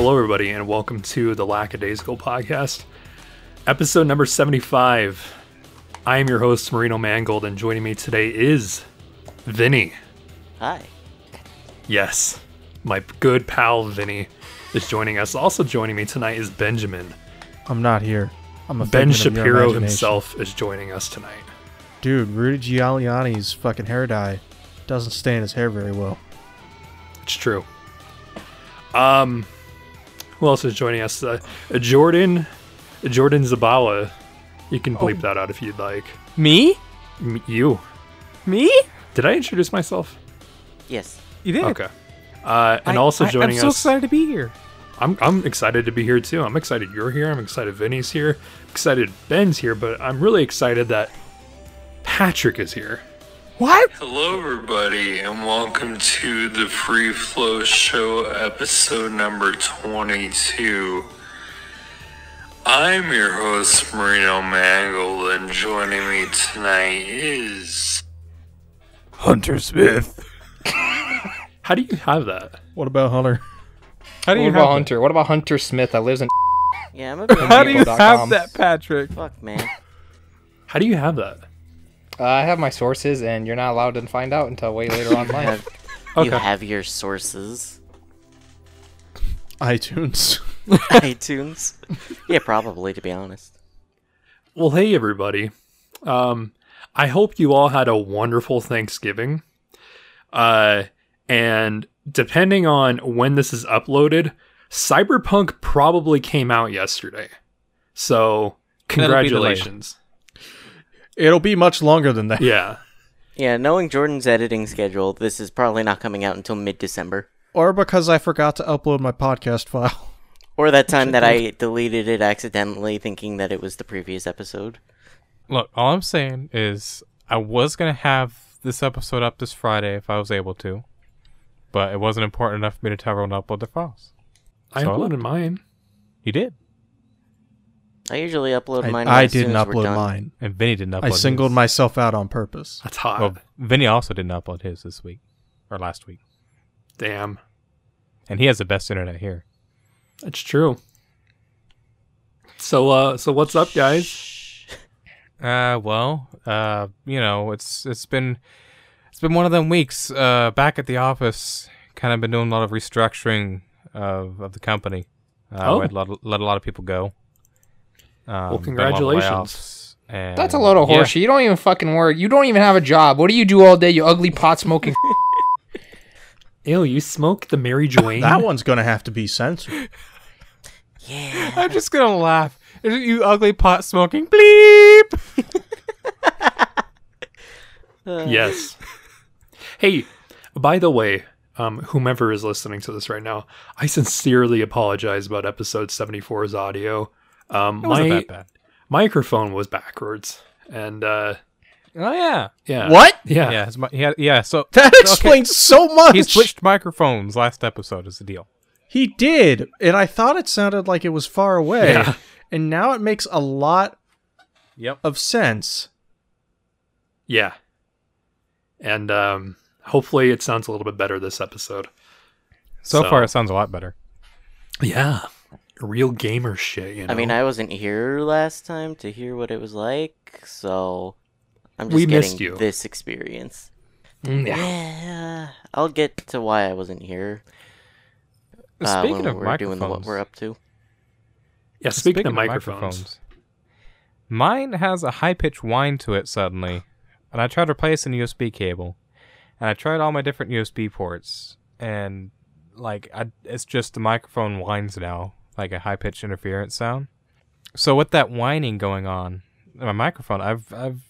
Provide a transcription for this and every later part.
Hello, everybody, and welcome to the Lackadaisical Podcast, episode number 75. I am your host, Marino Mangold, and joining me today is Vinny. Hi. Yes, my good pal Vinny is joining us. Also joining me tonight is Benjamin. I'm not here. I'm a Ben figment of Shapiro himself is joining us tonight. Dude, Rudy Giuliani's fucking hair dye doesn't stain his hair very well. It's true. Um, who else is joining us? Uh, Jordan, Jordan Zabala. You can bleep that out if you'd like. Me? M- you. Me? Did I introduce myself? Yes. You did. Okay. Uh, and I- also joining us. I'm so us. excited to be here. I'm I'm excited to be here too. I'm excited you're here. I'm excited Vinny's here. Excited Ben's here, but I'm really excited that Patrick is here. What? Hello, everybody, and welcome to the Free Flow Show, episode number 22. I'm your host, Marino Mangold, and joining me tonight is. Hunter Smith. How do you have that? What about Hunter? How do What you about have Hunter? What about Hunter Smith that lives in? Yeah, I'm a? How do you People.com. have that, Patrick? fuck, man. How do you have that? Uh, I have my sources, and you're not allowed to find out until way later on in life. Have, Okay. You have your sources. iTunes. iTunes. Yeah, probably to be honest. Well, hey everybody. Um, I hope you all had a wonderful Thanksgiving. Uh, and depending on when this is uploaded, Cyberpunk probably came out yesterday. So That'll be congratulations. It'll be much longer than that. Yeah. Yeah, knowing Jordan's editing schedule, this is probably not coming out until mid-December. Or because I forgot to upload my podcast file. Or that time that I deleted it accidentally, thinking that it was the previous episode. Look, all I'm saying is I was gonna have this episode up this Friday if I was able to, but it wasn't important enough for me to tell everyone to upload their files. I So- uploaded mine. You did, I usually upload I, mine. I as didn't as we're upload done. mine. and Vinny didn't upload. I singled his. myself out on purpose. That's hot. Well, Vinny also didn't upload his this week or last week, Damn. and he has the best internet here. That's true. So uh so what's up guys? Uh, well, uh, you know, it's it's been it's been one of them weeks. Uh, back at the office, kind of been doing a lot of restructuring of of the company. Uh, Oh. we had let, let a lot of people go. Um, been a lot of congratulations. And That's a load of yeah. horseshit. You don't even fucking work. You don't even have a job. What do you do all day? You ugly pot smoking. Ew, you smoke the Mary Joanne? That one's gonna have to be censored. Yeah. I'm just gonna laugh. You ugly pot smoking bleep. Yes. Hey, by the way, um, whomever is listening to this right now, I sincerely apologize about episode 74's audio. Um, It wasn't my that bad. microphone was backwards, and uh, Oh yeah. yeah, What? Yeah, Yeah. his mi- he had, yeah. So That okay, explains so much. He switched microphones last episode. Is the deal? He did, and I thought it sounded like it was far away. Yeah. And now it makes a lot Yep. of sense. yeah. And um, hopefully, it sounds a little bit better this episode. So, So- far, it sounds a lot better. Yeah, real gamer shit. You know? I mean, I wasn't here last time to hear what it was like, so I'm just We getting missed you. this experience. Mm, Yeah, I'll get to why I wasn't here. uh, Speaking when of we're doing microphones, what we're up to. yeah. Speaking, of microphones, mine has a high pitched whine to it suddenly, and I tried replacing the USB cable, and I tried all my different USB ports, and like I, it's just the microphone whines now, like a high pitched interference sound. So with that whining going on in my microphone, I've I've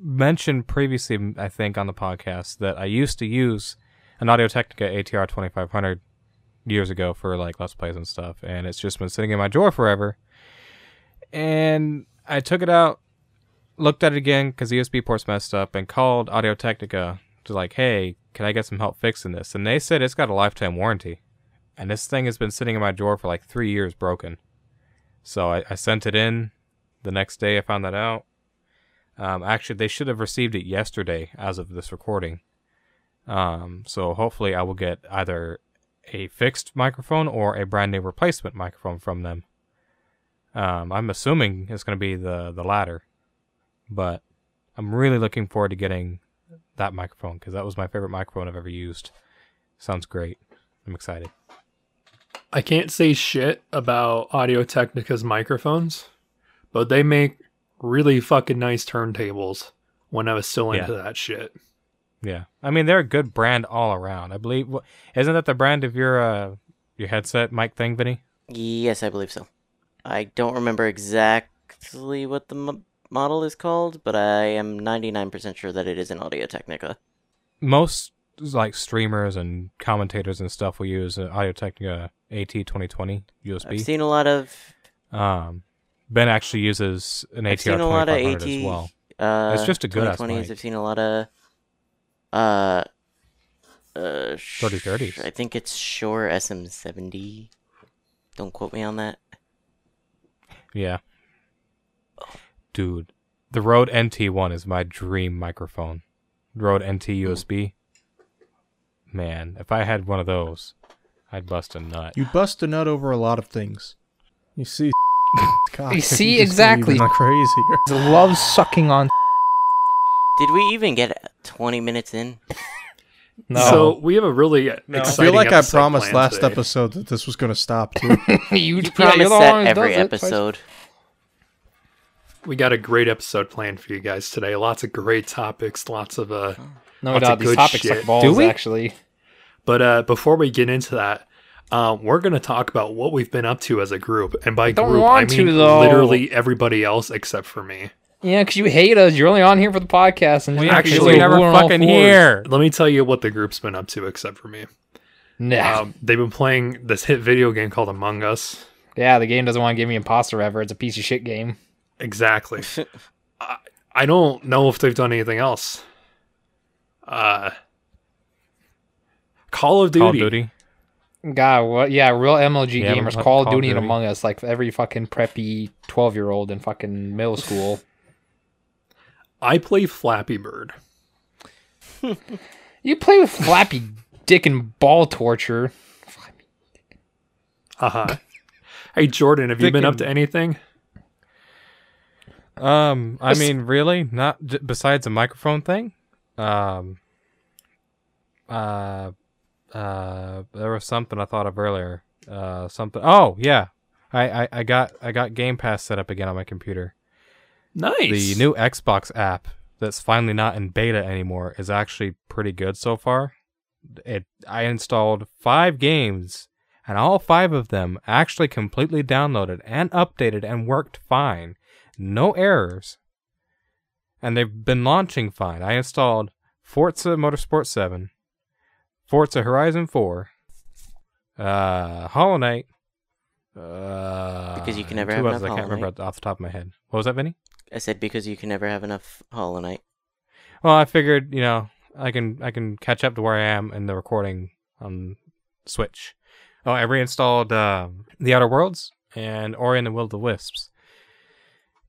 mentioned previously, I think, on the podcast that I used to use an Audio Technica ATR 2500 years ago for like Let's Plays and stuff, and it's just been sitting in my drawer forever. And I took it out, looked at it again because the USB port's messed up, and called Audio Technica to like, hey, can I get some help fixing this? And they said it's got a lifetime warranty, and this thing has been sitting in my drawer for like three years broken. So I, I sent it in. The next day, I found that out. Um, actually, they should have received it yesterday, as of this recording. Um, so hopefully, I will get either a fixed microphone or a brand new replacement microphone from them. Um, I'm assuming it's going to be the the latter, but I'm really looking forward to getting that microphone because that was my favorite microphone I've ever used. Sounds great. I'm excited. I can't say shit about Audio Technica's microphones, but they make really fucking nice turntables when I was still Yeah. into that shit. Yeah, I mean they're a good brand all around. I believe isn't that the brand of your uh your headset mic thing, Vinny? Yes, I believe so. I don't remember exactly what the m- model is called, but I am 99% sure that it is an Audio Technica. Most like streamers and commentators and stuff will use an Audio Technica AT 2020 USB. I've seen a lot of Um, Ben actually uses an I've ATR seen a lot of 2500 AT as well. uh It's just a good-ass 2020s. mic. I've seen a lot of uh uh sh- 3030s. I think it's Shure SM70. Don't quote me on that. Yeah. Dude, the Rode NT1 is my dream microphone. Rode NT USB. Man, if I had one of those, I'd bust a nut. You bust a nut over a lot of things. You see, God, You see just exactly. even crazy. Love sucking on. Did we even get 20 minutes in? No. So we have a really I exciting feel like I promised last today. episode that this was going to stop too. you, You yeah, promise you're the that every does it. episode. We got a great episode planned for you guys today. Lots of great topics, lots of uh No Lots doubt, of these good topics shit. suck balls. Do we? Actually, But uh, before we get into that, um, we're going to talk about what we've been up to as a group, and by don't group want I mean though. literally everybody else except for me. yeah, because you hate us. You're only on here for the podcast, and We you're actually actually never all fucking fours. hear. Let me tell you what the group's been up to except for me. Nah. Um, they've been playing this hit video game called Among Us. yeah, the game doesn't want to give me imposter ever. It's a piece of shit game. Exactly. I, I don't know if they've done anything else. Uh, Call of Duty. Call of Duty. God, what? Yeah, real MLG Yeah, gamers. Call of Call of Duty and Among Us, like every fucking preppy twelve year old in fucking middle school. I play Flappy Bird. you play with Flappy Dick and Ball Torture. Uh huh. hey Jordan, have you been up to anything? Um, I mean, really, not j- besides a microphone thing. Um, uh, uh, there was something I thought of earlier. Uh, something. Oh yeah, I, I, I got I got Game Pass set up again on my computer. Nice. The new Xbox app that's finally not in beta anymore is actually pretty good so far. It I installed five games and all five of them actually completely downloaded and updated and worked fine. No errors. And they've been launching fine. I installed Forza Motorsport 7, Forza Horizon 4, uh, Hollow Knight, uh, Because you can never have enough I can't remember off the top of my head. What was that, Vinny? I said because you can never have enough Hollow Knight. Well, I figured, you know, I can I can catch up to where I am in the recording on Switch. Oh, I reinstalled uh, The Outer Worlds and Ori and the Will of the Wisps,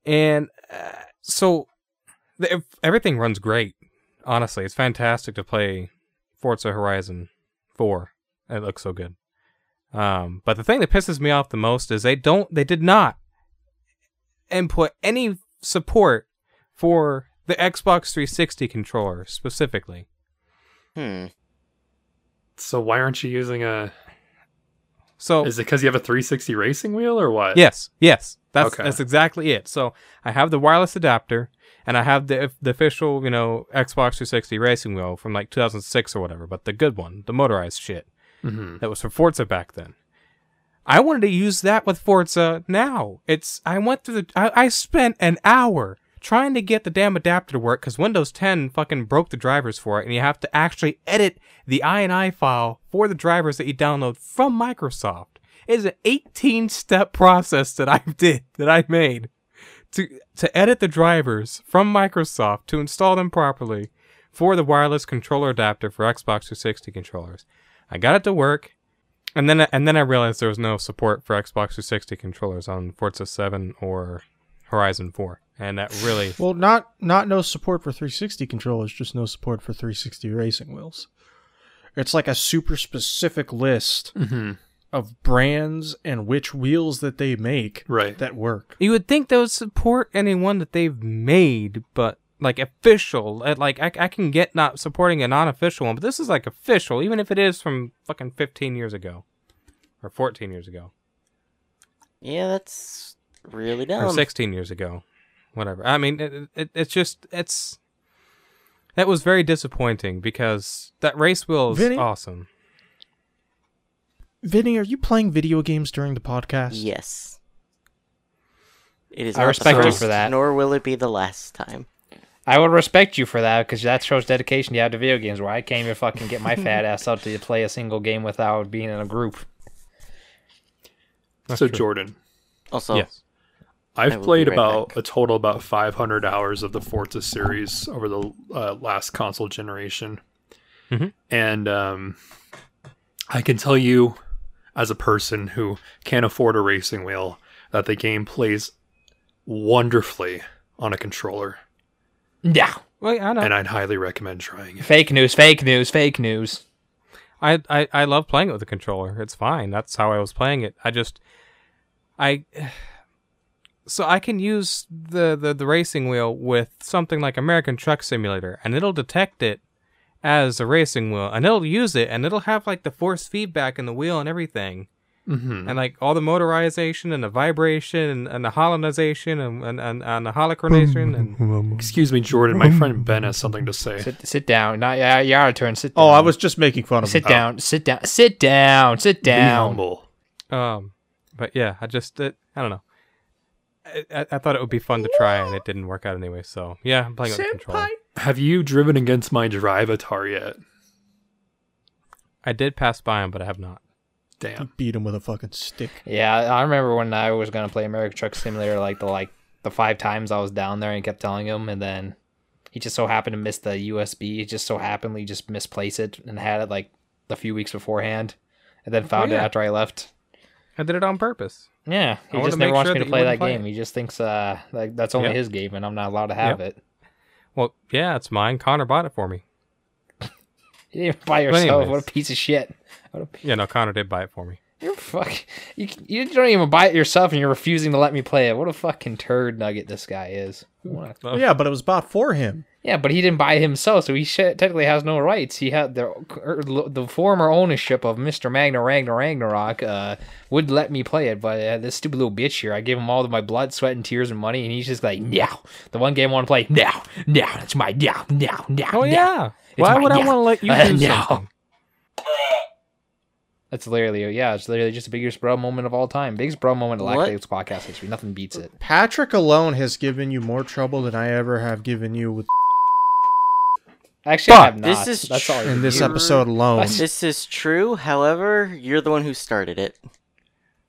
and uh, so the, everything runs great. Honestly, it's fantastic to play Forza Horizon Four. It looks so good. Um, but the thing that pisses me off the most is they don't, they did not input any support for the Xbox 360 controller specifically. Hmm. so why aren't you using a? So Is it because you have a 360 racing wheel or what? yes, yes, that's Okay. that's exactly it. So I have the wireless adapter and I have the the official, you know, Xbox 360 racing wheel from like 2006 or whatever, but the good one, the motorized shit hmm that was for Forza back then. I wanted to use that with Forza now. It's I went through the I, I spent an hour trying to get the damn adapter to work because Windows 10 fucking broke the drivers for it, and you have to actually edit the INI file for the drivers that you download from Microsoft. It is an 18 step process that I did that I made to to edit the drivers from Microsoft to install them properly for the wireless controller adapter for Xbox 360 controllers. I got it to work, and then and then I realized there was no support for Xbox 360 controllers on Forza 7 or Horizon 4, and that really well, not not no support for 360 controllers, just no support for 360 racing wheels. It's like a super specific list hmm of brands and which wheels that they make Right. that work. You would think they would support anyone that they've made, but like official. uh, Like I, I can get not supporting a non-official one, but this is like official, even if it is from fucking 15 years ago or 14 years ago Yeah, that's really or dumb. 16 years ago, whatever. I mean, it, it, it's just it's that was very disappointing because that race wheel is Vinny? awesome. Vinny, are you playing video games during the podcast? Yes. It is I not the respect you for that. Nor will it be the last time. I will respect you for that because that shows dedication you have to video games. Where I can't even fucking get my fat ass out to play a single game without being in a group. That's so true. Jordan, Also, yes. I I've played be right about back. a total about 500 hours of the Forza series over the uh, last console generation, Mhm. and um, I can tell you, as a person who can't afford a racing wheel, that the game plays wonderfully on a controller, Yeah. Well, I know. and I'd highly recommend trying it. Fake news. Fake news. Fake news. I, I I love playing it with a controller. It's fine. That's how I was playing it. I just I so I can use the, the, the racing wheel with something like American Truck Simulator and it'll detect it as a racing wheel and it'll use it and it'll have like the force feedback in the wheel and everything. hmm And like all the motorization and the vibration and, and the holonization and, and, and, and the holocronation and Excuse me, Jordan. My friend Ben has something to say. Sit, sit down. Not yeah. You're out of turn. Sit down. Oh, I was just making fun of Sit him. down. Sit down. Sit down. Sit down. Be down. humble. um but yeah, I just it, I don't know. I, I, I thought it would be fun to try and it didn't work out anyway. So yeah, I'm playing with the controller. Have you driven against my Drivatar yet? I did pass by him, but I have not. Damn. Beat him with a fucking stick. Yeah, I remember when I was gonna play American Truck Simulator, like the like the five times I was down there and kept telling him, and then he just so happened to miss the USB. He just so happened he just misplaced it and had it like a few weeks beforehand, and then found it oh, yeah. after I left. I did it on purpose. Yeah, he I just never wants sure me to play that play game. it. He just thinks uh like that's only Yep. his game and I'm not allowed to have it. Well, yeah, it's mine. Connor bought it for me. You didn't buy yourself. What a piece of shit. What a Yeah, no, Connor did buy it for me. You're fuck. You, you don't even buy it yourself, and you're refusing to let me play it. What a fucking turd nugget this guy is. What a-. Yeah, but it was bought for him. Yeah, but he didn't buy it himself, so he sh- technically has no rights. He had the er, the former ownership of Mister Magna Ragnar Ragnarok uh, would let me play it, but uh, this stupid little bitch here, I gave him all of my blood, sweat, and tears and money, and he's just like, no. The one game I want to play, no, no, it's my no, no, no. Oh no." yeah. It's Why mine, would I want to let you Uh, do no. something? That's literally, yeah, it's literally just the biggest bro moment of all time. Biggest bro moment of What? Lactate's podcast history. Nothing beats it. Patrick alone has given you more trouble than I ever have given you with Actually, I have not. This is That's all. I in this episode alone. This is true. However, you're the one who started it.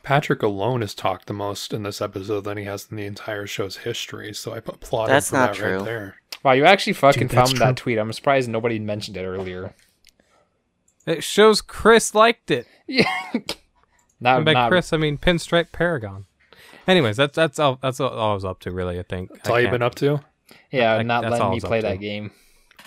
Patrick alone has talked the most in this episode than he has in the entire show's history, so I applaud That's him for not that true. right there. Wow, you actually fucking Dude, that's found that tweet. I'm surprised nobody mentioned it earlier. It shows Chris liked it. Yeah. not, And by not, Chris, I mean Pinstripe Paragon. Anyways, that's that's all that's all I was up to, really. I think. That's all you've been up to? yeah, I- not letting me was up play to. that game.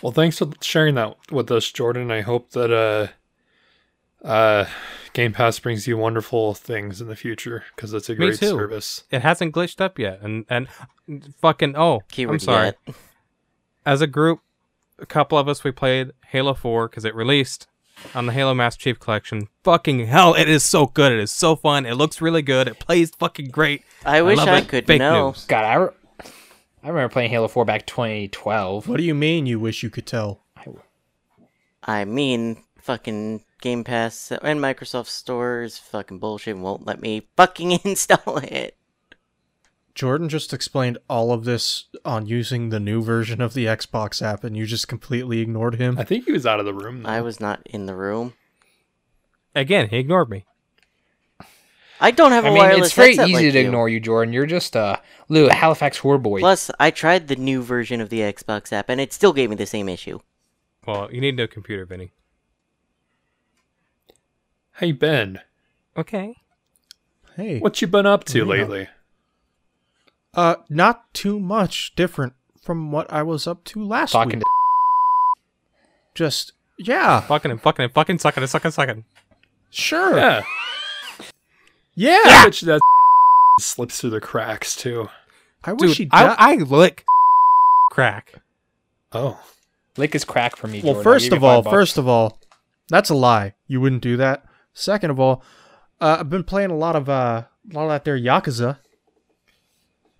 Well, thanks for sharing that with us, Jordan. I hope that uh, uh, Game Pass brings you wonderful things in the future because it's a Me great too. service. It hasn't glitched up yet, and and fucking oh, Keyword I'm sorry. yet. As a group, a couple of us we played Halo Four because it released on the Halo Master Chief Collection. Fucking hell, it is so good. It is so fun. It looks really good. It plays fucking great. I wish I it. could Fake know. news. God, I, re- I remember playing Halo 4 back 2012. What do you mean you wish you could tell? I mean, fucking Game Pass and Microsoft Store is fucking bullshit. and Won't let me fucking install it. Jordan just explained all of this on using the new version of the Xbox app, and you just completely ignored him. I think he was out of the room. Though. I was not in the room. Again, he ignored me. I don't have a I mean, wireless it's very easy like to you. ignore you, Jordan. You're just a little Halifax whore boy. Plus, I tried the new version of the Xbox app, and it still gave me the same issue. Well, you need a new computer, Vinny. Hey Ben, Okay. Hey, what you been up to Yeah. lately? uh, not too much different from what I was up to last Talking week. to Just Yeah, Fucking and fucking and fucking sucking and sucking sucking. sure. Yeah. Yeah. I bet you that slips through the cracks too. I wish Dude, he. I, I lick crack. Oh. Lick is crack for me. well, Jordan. First of all, first of all, that's a lie. You wouldn't do that. Second of all, uh, I've been playing a lot of uh, a lot of that there Yakuza,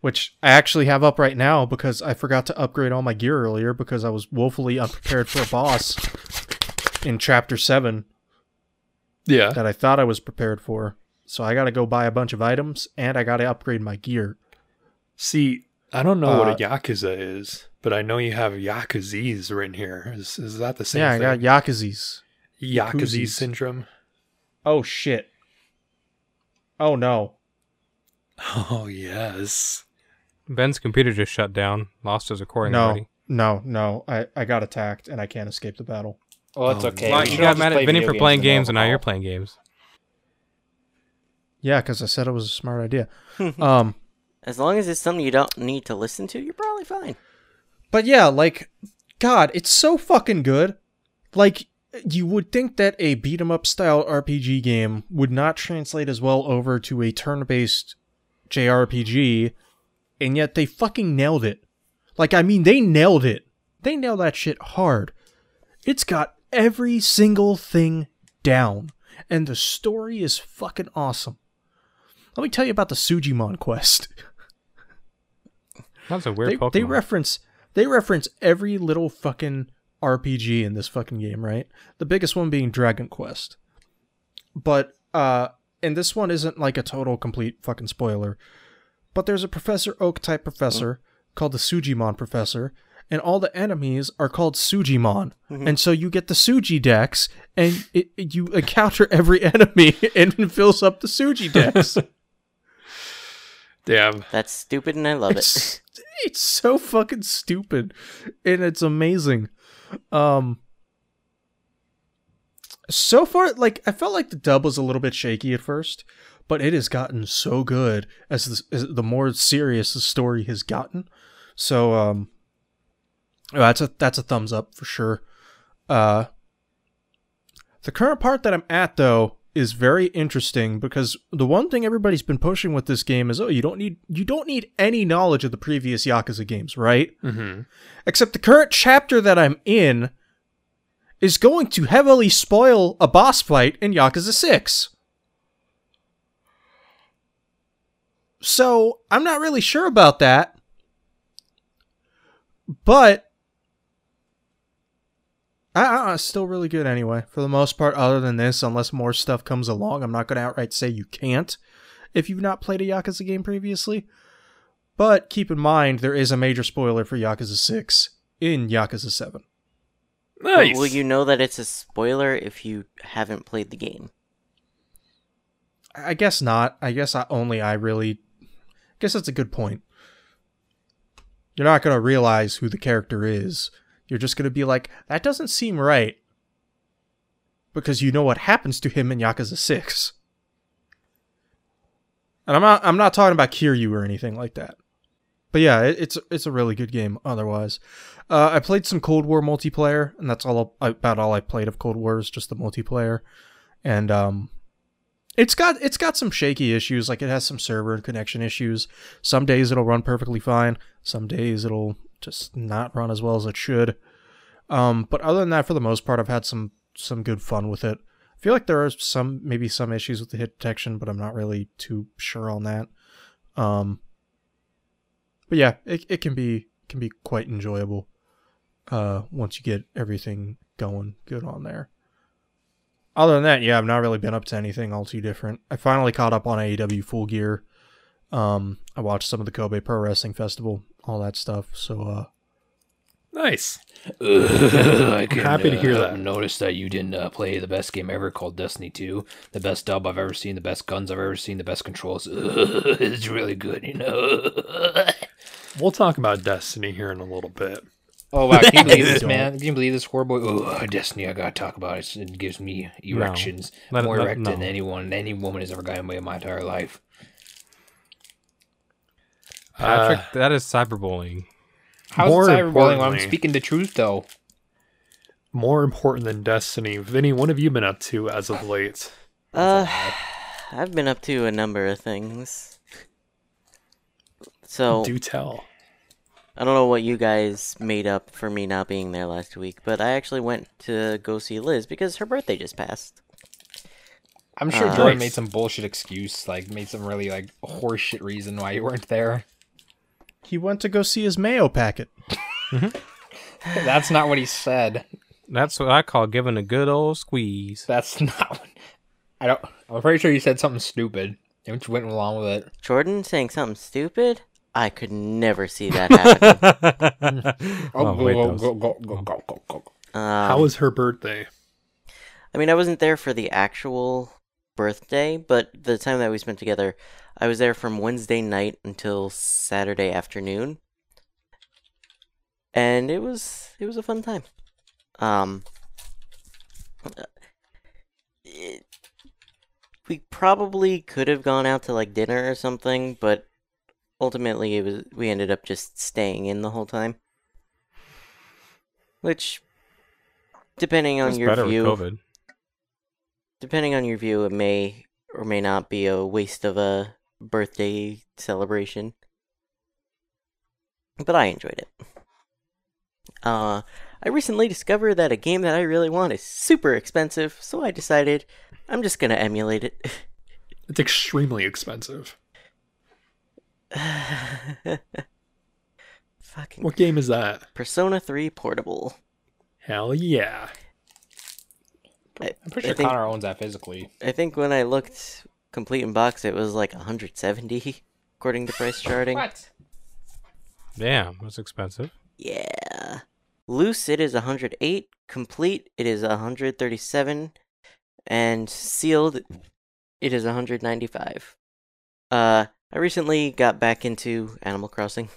which I actually have up right now because I forgot to upgrade all my gear earlier because I was woefully unprepared for a boss in chapter seven Yeah. that I thought I was prepared for. So I got to go buy a bunch of items and I got to upgrade my gear. See, I don't know what Uh, a yakuza is, but I know you have yakuzis written here. Is is that the same yeah, I got Yakuzis. Yakuza syndrome. Oh shit. Oh no. Oh yes. Ben's computer just shut down. Lost his recording No, already. no, no. I, I got attacked and I can't escape the battle. Oh, it's Oh, okay. Well, We you got mad play at Vinny video for playing games, and now you're playing games. Yeah, because I said it was a smart idea. um, As long as it's something you don't need to listen to, you're probably fine. but yeah, like, God, it's so fucking good. Like, you would think that a beat 'em up style RPG game would not translate as well over to a turn based JRPG, and yet they fucking nailed it. Like, I mean, they nailed it. They nailed that shit hard. It's got every single thing down, and the story is fucking awesome. Let me tell you about the Sujimon quest. That's a weird they, Pokemon. they reference they reference every little fucking RPG in this fucking game, right? The biggest one being Dragon Quest. But uh and this one isn't like a total complete fucking spoiler. But there's a Professor Oak type professor called the Sujimon professor and all the enemies are called Sujimon. And so you get the Sujidex and it, it- you encounter every enemy and it fills up the Sujidex. Damn. That's stupid and I love it. it's, it's so fucking stupid and it's amazing um so far like i felt like the dub was a little bit shaky at first but it has gotten so good as the, as the more serious the story has gotten so um oh, that's a that's a thumbs up for sure uh the current part that i'm at though is very interesting because the one thing everybody's been pushing with this game is oh you don't need you don't need any knowledge of the previous Yakuza games, right? Mm-hmm. Except the current chapter that I'm in is going to heavily spoil a boss fight in Yakuza 6. So, I'm not really sure about that. But I, I, it's still really good anyway. For the most part, other than this, unless more stuff comes along, I'm not going to outright say you can't if you've not played a Yakuza game previously. But keep in mind, there is a major spoiler for Yakuza 6 in Yakuza 7. But Nice. will you know that it's a spoiler if you haven't played the game? I guess not. I guess I, only I really. I guess that's a good point. You're not going to realize who the character is. You're just going to be like, that doesn't seem right. Because you know what happens to him in Yakuza 6. And I'm not I'm not talking about Kiryu or anything like that. But yeah, it, it's it's a really good game otherwise. Uh, I played some Cold War multiplayer, and that's all about all I played of Cold War is just the multiplayer. And um it's got it's got some shaky issues, like it has some server and connection issues. Some days it'll run perfectly fine. Some days it'll just not run as well as it should. Um, but other than that, for the most part, I've had some some good fun with it. I feel like there are some maybe some issues with the hit detection, but I'm not really too sure on that. Um, but yeah, it it can be can be quite enjoyable. Uh, once you get everything going good on there. Other than that, yeah, I've not really been up to anything all too different. I finally caught up on AEW Full Gear. Um, I watched some of the Kobe Pro Wrestling Festival, all that stuff. So, uh, nice. I can, happy to hear uh, that. Notice that you didn't uh, play the best game ever called Destiny 2. The best dub I've ever seen, the best guns I've ever seen, the best controls. it's really good, you know. We'll talk about Destiny here in a little bit. oh wow! Can you believe this, man? Can you believe this horrible? Oh, Destiny! I gotta talk about it. It gives me erections Let it- more let- erect than no. anyone, any woman has ever gotten me in my entire life. Patrick, Uh, that is cyberbullying. How's More it cyberbullying when I'm speaking the truth, though? more important than Destiny, Vinny, what have you been up to as of late? Uh, I've been up to a number of things. So Do tell. I don't know what you guys made up for me not being there last week, but I actually went to go see Liz because her birthday just passed. I'm sure Uh, Jordan made some bullshit excuse, like made some really like horseshit reason why you weren't there. He went to go see his mayo packet. That's not what he said. That's what I call giving a good old squeeze. That's not. What, I don't. I'm pretty sure you said something stupid, and you went along with it. Jordan saying something stupid? I could never see that happen. oh, wait, go, those- go, go, go, go, go, go. um, How was her birthday? I mean, I wasn't there for the actual birthday, but the time that we spent together, I was there from Wednesday night until Saturday afternoon, and it was it was a fun time. Um, it- we probably could have gone out to like dinner or something, but ultimately it was we ended up just staying in the whole time, which. Depending on your view, COVID. depending on your view, it may or may not be a waste of a birthday celebration. But I enjoyed it. Uh, I recently discovered that a game that I really want is super expensive, so I decided I'm just gonna emulate it. It's extremely expensive. Fucking What game is that? Persona 3 Portable. Hell yeah. I, I'm pretty I sure think, Connor owns that physically. I think when I looked complete in box, it was like 170 according to price charting. What? Damn, that's expensive. Yeah. Loose, it is 108. Complete, it is 137. And sealed, it is 195. Uh, I recently got back into Animal Crossing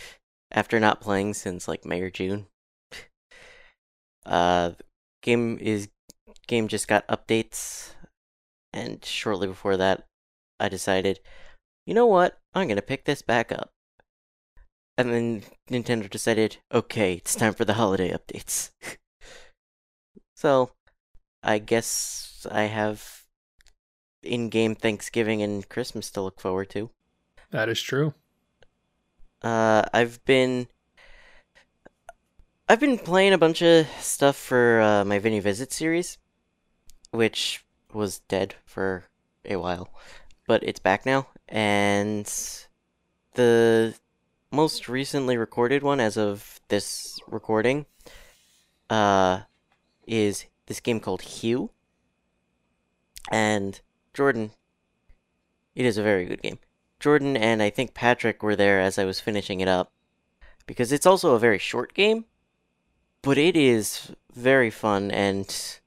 after not playing since like May or June. Uh, game is game just got updates, and shortly before that, I decided, you know what, I'm gonna pick this back up. And then Nintendo decided, okay, it's time for the holiday updates. so, I guess I have in game Thanksgiving and Christmas to look forward to. That is true. Uh, I've been. I've been playing a bunch of stuff for uh, my Vinny Visit series, which was dead for a while, but it's back now. And the most recently recorded one, as of this recording, uh, is this game called Hue. And Jordan, it is a very good game. Jordan and I think Patrick were there as I was finishing it up because it's also a very short game, but it is very fun and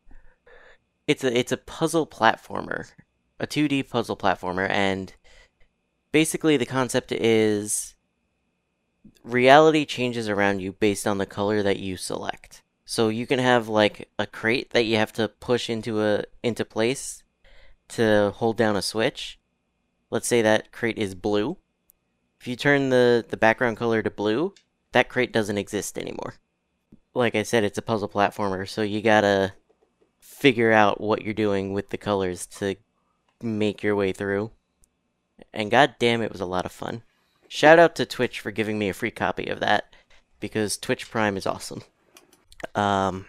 it's a it's a puzzle platformer, a 2D puzzle platformer and basically the concept is reality changes around you based on the color that you select. So you can have like a crate that you have to push into a into place to hold down a switch let's say that crate is blue. If you turn the, the background color to blue, that crate doesn't exist anymore. Like I said, it's a puzzle platformer, so you gotta figure out what you're doing with the colors to make your way through. And god damn, it was a lot of fun. Shout out to Twitch for giving me a free copy of that, because Twitch Prime is awesome. Um,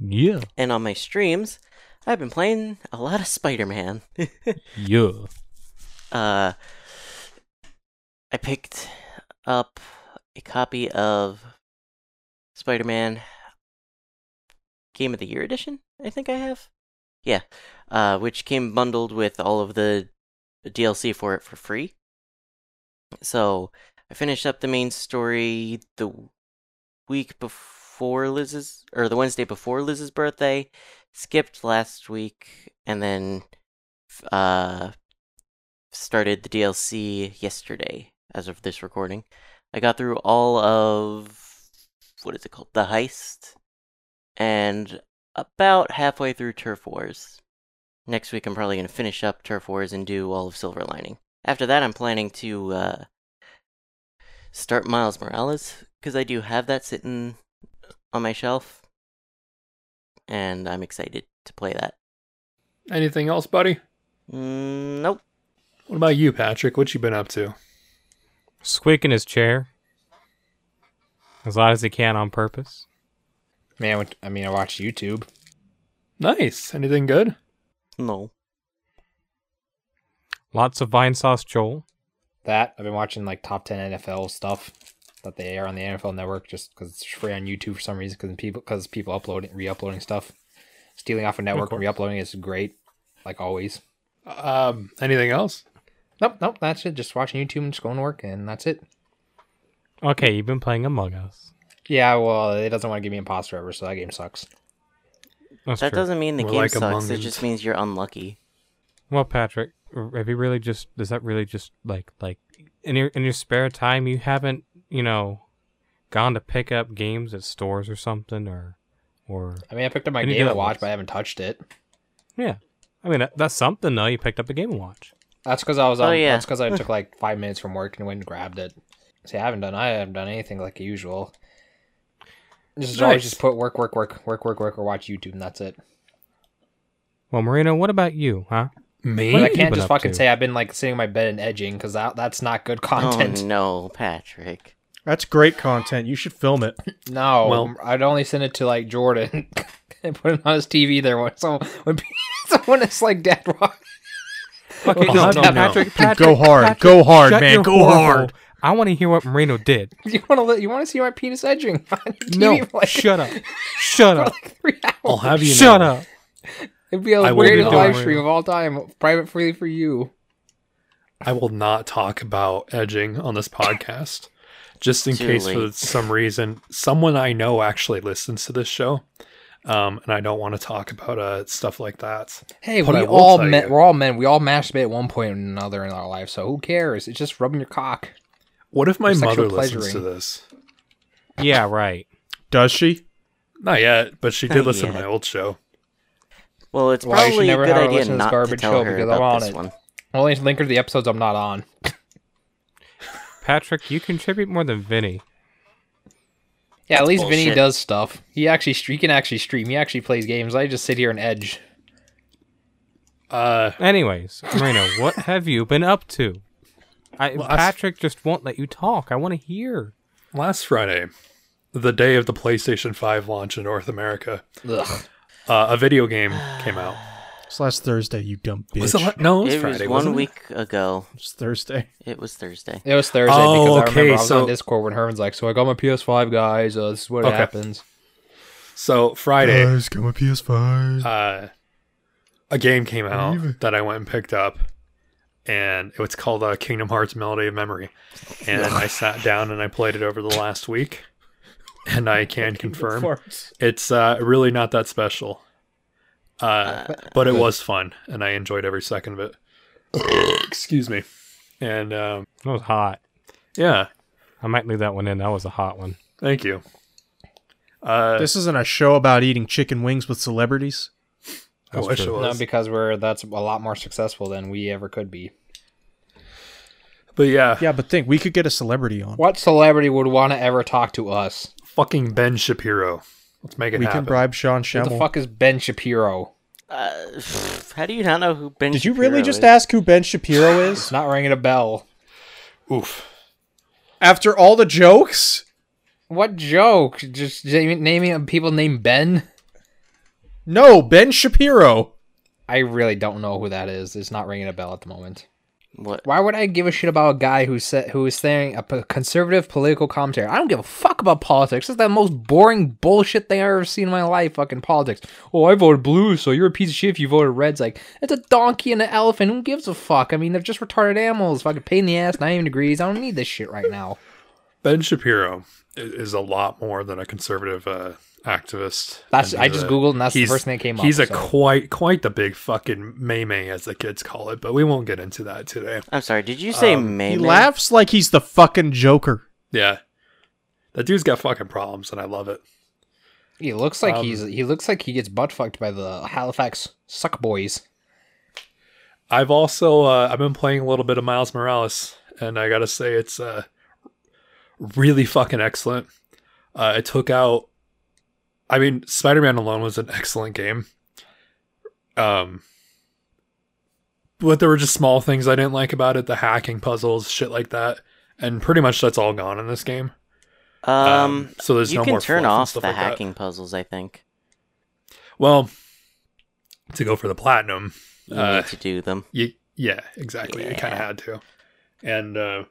Yeah. and on my streams, I've been playing a lot of Spider Man. Yeah. uh, I picked up a copy of Spider Man Game of the Year edition, I think I have. Yeah, uh, which came bundled with all of the DLC for it for free. So I finished up the main story the week before Liz's, or the Wednesday before Liz's birthday, skipped last week, and then uh, started the DLC yesterday as of this recording. I got through all of what is it called? The heist and about halfway through Turf Wars. Next week I'm probably going to finish up Turf Wars and do all of Silver Lining. After that I'm planning to uh start Miles Morales because I do have that sitting on my shelf. and I'm excited to play that. Anything else, buddy? Mm, nope. What about you, Patrick? What you been up to? Squeak in his chair. As loud as he can on purpose. Man, I went- I mean, I watched YouTube. Nice. Anything good? No. Lots of Vinesauce Joel. That I've been watching like top ten NFL stuff that they air on the NFL Network just because it's free on YouTube for some reason. Because people, because people uploading, re-uploading stuff, stealing off a network and course. re-uploading is great, like always. Um, anything else? Nope, nope, that's it. Just watching YouTube and just going to work, and that's it. Okay, you've been playing Among Us. Yeah, well, it doesn't want to give me imposter ever, so that game sucks. That's That true. doesn't mean the More game like sucks. It just means you're unlucky. Well, Patrick, have you really just? Does that really just like like in your in your spare time you haven't you know gone to pick up games at stores or something or or I mean, I picked up my Can Game that Watch, but I haven't touched it. yeah. I mean that, that's something though. You picked up a Game and Watch. That's because I was Oh, on. yeah. That's because I took like five minutes from work and went and grabbed it. See, I haven't done. I haven't done anything like usual. Just always Nice. just put work, work, work, work, work, work, or watch YouTube, and that's it. Well, Marino, what about you, huh? Me? But I can't just fucking to? say I've been like sitting in my bed and edging because that that's not good Oh content. no, Patrick. That's great content. You should film it. no, Well- I'd only send it to like Jordan and put it on his TV there when someone when someone is like Dad Rock. Okay, Well, no, no, do you? Patrick, Patrick, Go hard. Patrick, Go hard, man. Go whore hard. Hole. I want to hear what Marino did. You want to you want to see my penis edging on your TV No, like, shut up, shut up, like? I'll have you shut know, up. It'd be the I will be greatest live stream of all time, private freely for you. I will not talk about edging on this podcast. Just in Too case late. for some reason someone I know actually listens to this show. Um, and I don't want to talk about uh, stuff like that. Hey, But we will all tell men, you- we're all men. We all masturbate at one point or another in our life. So who cares? It's just rubbing your cock. What if my mother sexual listens to this? Yeah, right. Does she? Not yet, but she did Not listen to my old show. Well, it's Well, you should probably a never good have her idea listen to this not to garbage tell show her because I'm about on this it. one. I'll only link her to the episodes I'm not on. Patrick, you contribute more than Vinny. Yeah, at least Vinny does stuff. He actually he can actually stream. He actually plays games. I just sit here and edge. Uh, Anyways, Marino, what have you been up to? I, Well, I s- Patrick just won't let you talk. I want to hear. last Friday, the day of the PlayStation 5 launch in North America, Ugh. uh, a video game came out. It's last Thursday, you dumb bitch. Was it? la- No, it was It Friday. was wasn't one it? week ago. It's Thursday. It was Thursday. It was Thursday Oh, because I okay, remember I was so- on Discord when Herman's like, "So I got my PS5, guys. Uh, this is what Okay. happens." So Friday, Guys, got my PS5. uh, a game came out that I went and picked up, and it was called uh, Kingdom Hearts Melody of Memory. And I sat down and I played it over the last week, and I can confirm it's uh, really not that special. Uh, but it was fun, and I enjoyed every second of it. Excuse me. And um, That was hot. yeah, I might leave that one in. That was a hot one. thank you. Uh, This isn't a show about eating chicken wings with celebrities. I That's wish it was. No, because we're that's a lot more successful than we ever could be. but yeah, Yeah, but think we could get a celebrity on. What celebrity would want to ever talk to us? fucking Ben Shapiro. Let's make it We happen. can bribe Sean Who Schemmel. the fuck is Ben Shapiro? Uh, how do you not know who Ben Did you Shapiro really just is? ask who Ben Shapiro It's is? not ringing a bell. Oof. After all the jokes? What joke? Just naming, naming people named Ben? No, Ben Shapiro. I really don't know who that is. It's not ringing a bell at the moment. What? Why would I give a shit about a guy who said who is saying a p- conservative political commentary? I don't give a fuck about politics. It's the most boring bullshit thing I've ever seen in my life. Fucking politics. Oh, I voted blue, so you're a piece of shit if you voted red. It's like it's a donkey and an elephant. Who gives a fuck? I mean, they're just retarded animals. Fucking pain in the ass, ninety degrees. I don't need this shit right now. Ben Shapiro is a lot more than a conservative uh, activist. That's- I just a- Googled and that's the first thing that came up, He's a so. quite quite the big fucking meme as the kids call it, but we won't get into that today. I'm sorry. Did you say Um, May? He laughs like he's the fucking Joker. Yeah, that dude's got fucking problems, and I love it. He looks like Um, he's he looks like he gets butt fucked by the Halifax suck boys. I've also uh, I've been playing a little bit of Miles Morales, and I gotta say it's uh, really fucking excellent. Uh, it took out I mean, Spider-Man alone was an excellent game. Um, but there were just small things I didn't like about it, the hacking puzzles, shit like that, and pretty much that's all gone in this game. Um, so there's you no can more turn off the like that. hacking puzzles. I think Well, to go for the platinum, you Uh, need to do them. you yeah, exactly. You kind of had to, and uh,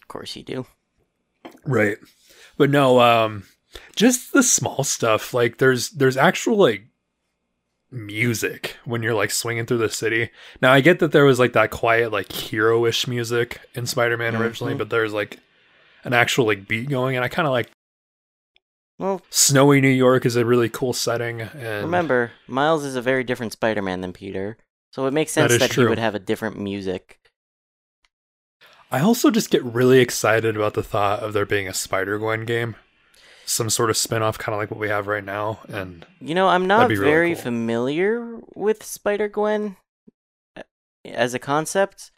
Of course, you do. Right. But no, um just the small stuff. Like there's there's actual like music when you're like swinging through the city. Now I get that there was like that quiet like hero-ish music in Spider-Man originally, Mhm. but there's like an actual like beat going and I kind of like Well, snowy New York is a really cool setting and remember, Miles is a very different Spider-Man than Peter, so it makes sense is that, he would have a different music. I also just get really excited about the thought of there being a Spider-Gwen game. Some sort of spin-off kind of like what we have right now and You know, I'm not really very cool. familiar with Spider Gwen as a concept.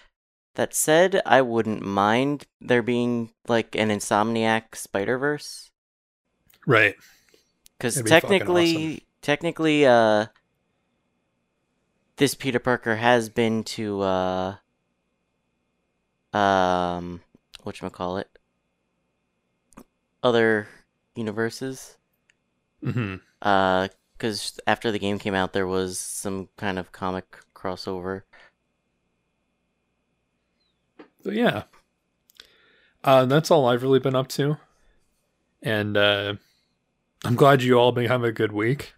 That said, I wouldn't mind there being like an Insomniac Spider Verse. right. Because be technically, technically, uh, this Peter Parker has been to, uh, um, whatchamacallit, other universes. Mhm. Uh, because after the game came out, there was some kind of comic crossover. But yeah. Uh, that's all I've really been up to. And uh, I'm glad you all been having a good week.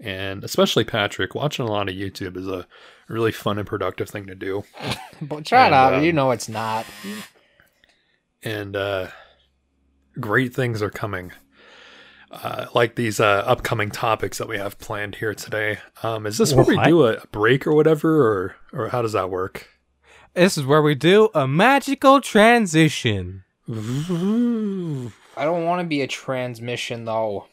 And especially Patrick, watching a lot of YouTube is a really fun and productive thing to do. But shut And, up. um, you know it's not. And uh, great things are coming. Uh, like these uh, upcoming topics that we have planned here today. Um, is this where we do a break or whatever, or or how does that work? This is where we do a magical transition. I don't want to be a transmission though.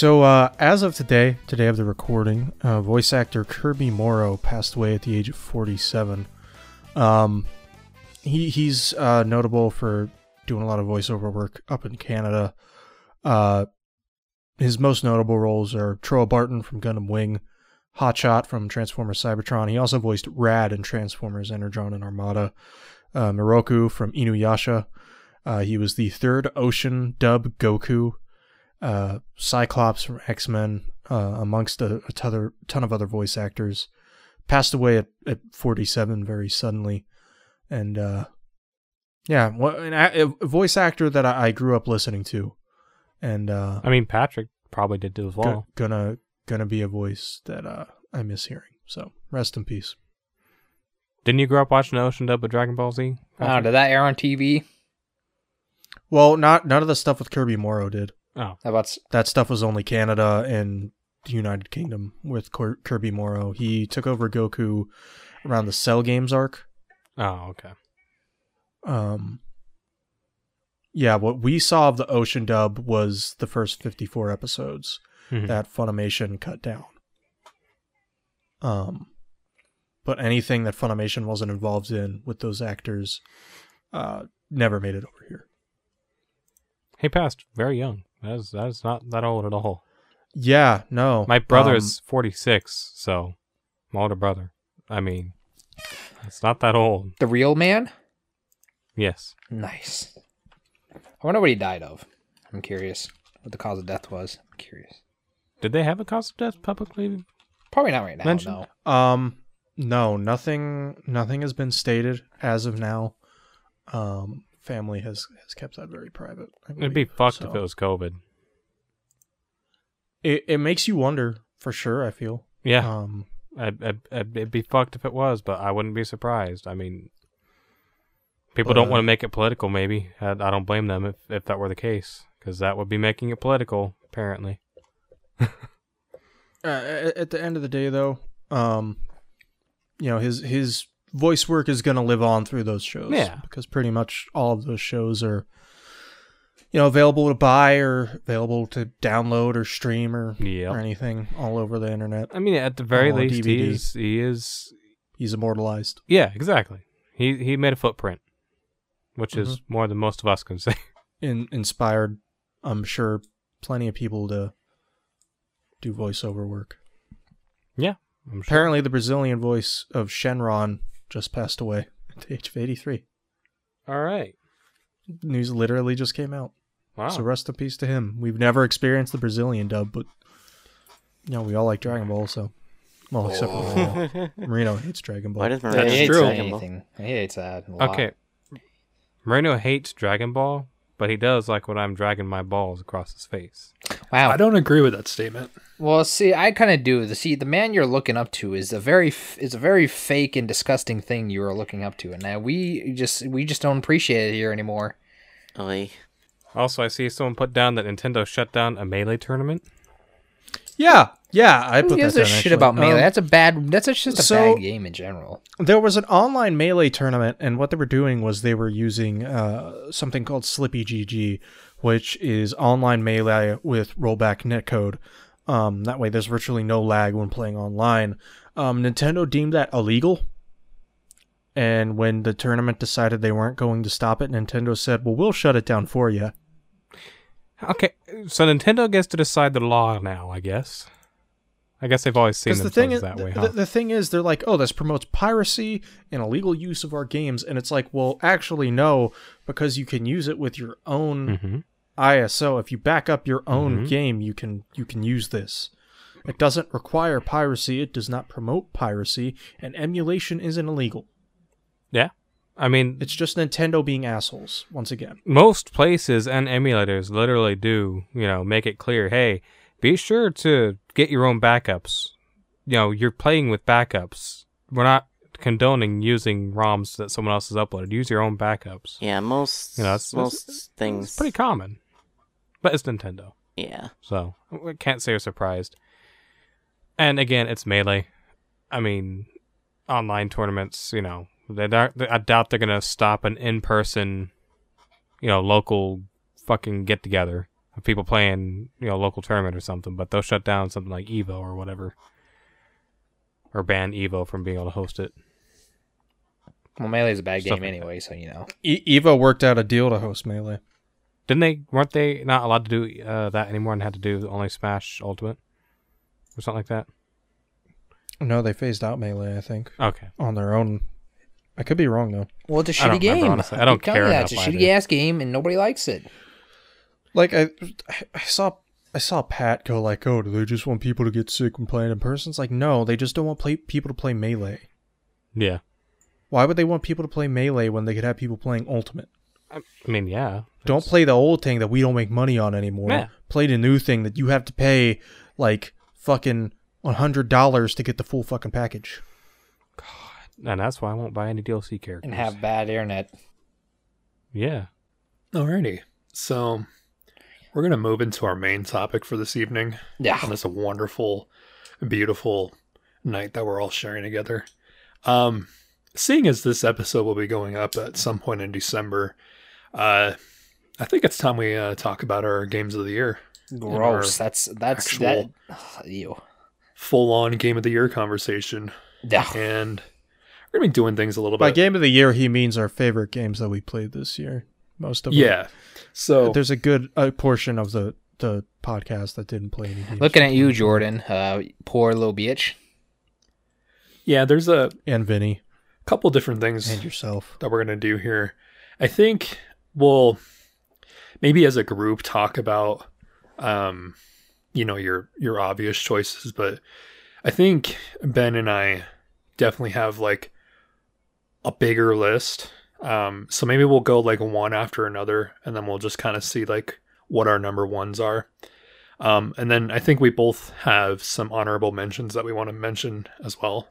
So, uh, as of today, today of the recording, uh, voice actor Kirby Morrow passed away at the age of 47. Um, he he's uh, notable for doing a lot of voiceover work up in Canada. Uh, his most notable roles are Trowa Barton from Gundam Wing, Hotshot from Transformers Cybertron. He also voiced Rad in Transformers Energon and Armada. Uh, Miroku from Inuyasha. Uh, he was the third Ocean dub Goku uh, Cyclops from X Men, uh, amongst a, a ton, ton of other voice actors, passed away at, at 47 very suddenly, and uh, yeah, what an a, a voice actor that I, I grew up listening to, and uh, I mean, Patrick probably did too as go- well. gonna gonna be a voice that uh, I miss hearing. So rest in peace. Didn't you grow up watching the Ocean dub of Dragon Ball Z? Oh, did that air on TV? Well, not none of the stuff with Kirby Morrow did. Oh, How about That stuff was only Canada and the United Kingdom with Cor- Kirby Morrow. He took over Goku around the Cell Games arc. oh, okay. Um, yeah, what we saw of the Ocean dub was the first 54 episodes Mhm. that Funimation cut down. Um, but anything that Funimation wasn't involved in with those actors uh, never made it over here. He passed very young. That is that is not that old at all. Yeah, no. My brother um, is forty six, so my older brother. I mean, it's not that old. the real man? Yes. Nice. I wonder what he died of. I'm curious what the cause of death was. I'm curious. Did they have a cause of death publicly? Probably not right now. Mentioned? No. Um, no, nothing. Nothing has been stated as of now. Um, family has has kept that very private. It'd be fucked so. if it was COVID. It it makes you wonder for sure. I feel. Yeah, Um, I'd, I'd, I'd, it'd be fucked if it was, but I wouldn't be surprised. I mean, people don't want to make it political. Maybe I, I don't blame them if if that were the case, because that would be making it political. Apparently, uh, at at the end of the day, though, um, you know his his voice work is going to live on through those shows. Yeah. because pretty much all of those shows are, you know, available to buy or available to download or stream or yeah. or anything all over the internet. I mean, at the very least, he is he is He's immortalized. Yeah, exactly. He he made a footprint, which is Mm-hmm. more than most of us can say. In, inspired, I'm sure, plenty of people to do voiceover work. yeah, sure. Apparently, the Brazilian voice of Shenron just passed away at the age of 83. All right. News literally just came out. Wow. So rest in peace to him. We've never experienced the Brazilian dub, but you know we all like Dragon Ball, so well except for Marino. Oh. Marino hates Dragon Ball. Why does Marino That's hates true. anything. He hates that. a lot. okay. Marino hates Dragon Ball, but he does like when I'm dragging my balls across his face. Wow. I don't agree with that statement. Well, see, I kind of do. The see, the man you're looking up to is a very f- is a very fake and disgusting thing you are looking up to, and now we just we just don't appreciate it here anymore. Oy. Also, I see someone put down that Nintendo shut down a melee tournament. Yeah, yeah, I Who put gives that a shit actually. about melee? Um, that's a bad. That's a, just a so- bad game in general. there was an online melee tournament, and what they were doing was they were using uh, something called Slippi GG, which is online melee with rollback netcode. Um, that way, there's virtually no lag when playing online. Um, Nintendo deemed that illegal, and when the tournament decided they weren't going to stop it, Nintendo said, "Well, we'll shut it down for you." Okay, so Nintendo gets to decide the law now. I guess. I guess they've always seen the thing is, that way, the, huh? the thing is, they're like, oh, this promotes piracy and illegal use of our games, and it's like, well, actually, no, because you can use it with your own hmm ISO. If you back up your own Mhm. game, you can you can use this. It doesn't require piracy. It does not promote piracy, and emulation isn't illegal. Yeah, I mean, It's just Nintendo being assholes once again. most places and emulators literally do, you know, make it clear, hey, be sure to get your own backups. You know, you're playing with backups. We're not condoning using ROMs that someone else has uploaded. Use your own backups. Yeah, most You know, it's- most it's- things. It's pretty common. But it's Nintendo. yeah. So, I can't say we're surprised. And again, it's Melee. I mean, online tournaments, you know, they don't, I doubt they're going to stop an in person, you know, local fucking get together of people playing, you know, local tournament or something, but they'll shut down something like Evo or whatever. Or ban Evo from being able to host it. Well, melee's a bad Stuff game like anyway, so you know. E- Evo worked out a deal to host Melee. Didn't they, weren't they not allowed to do uh, that anymore and had to do only Smash Ultimate? Or something like that? No, they phased out Melee. I think Okay. on their own. I could be wrong though. Well, it's a don't shitty game. remember, honestly. I don't keep telling you care that. It's a shitty ass game, and nobody likes it. like I, I saw I saw Pat go like, "Oh, do they just want people to get sick when playing in person?" It's like, no, they just don't want play people to play melee. Yeah. Why would they want people to play melee when they could have people playing ultimate? I mean, yeah. Don't It's- play the old thing that we don't make money on anymore. Yeah. Play the new thing that you have to pay like fucking one hundred dollars to get the full fucking package. God, and that's why I won't buy any DLC characters. And have bad internet. Yeah. Alrighty. So we're gonna move into our main topic for this evening Yeah. on a wonderful, beautiful night that we're all sharing together. Um, seeing as this episode will be going up at some point in December, uh, I think it's time we uh, talk about our games of the year. Gross. That's that's actual- that. Ew. Full on game of the year conversation, Yeah. and we're gonna be doing things a little By bit. By game of the year, he means our favorite games that we played this year. Most of them. yeah. So There's a good uh, portion of the the podcast that didn't play any games. Looking at you, Jordan. Uh, poor little bitch. yeah, there's a and Vinny A couple different things and yourself. that we're going to do here. I think we'll maybe as a group talk about um you know your your obvious choices, but I think Ben and I definitely have like a bigger list. Um so maybe we'll go like one after another and then we'll just kind of see like what our number ones are. Um and then I think we both have some honorable mentions that we want to mention as well.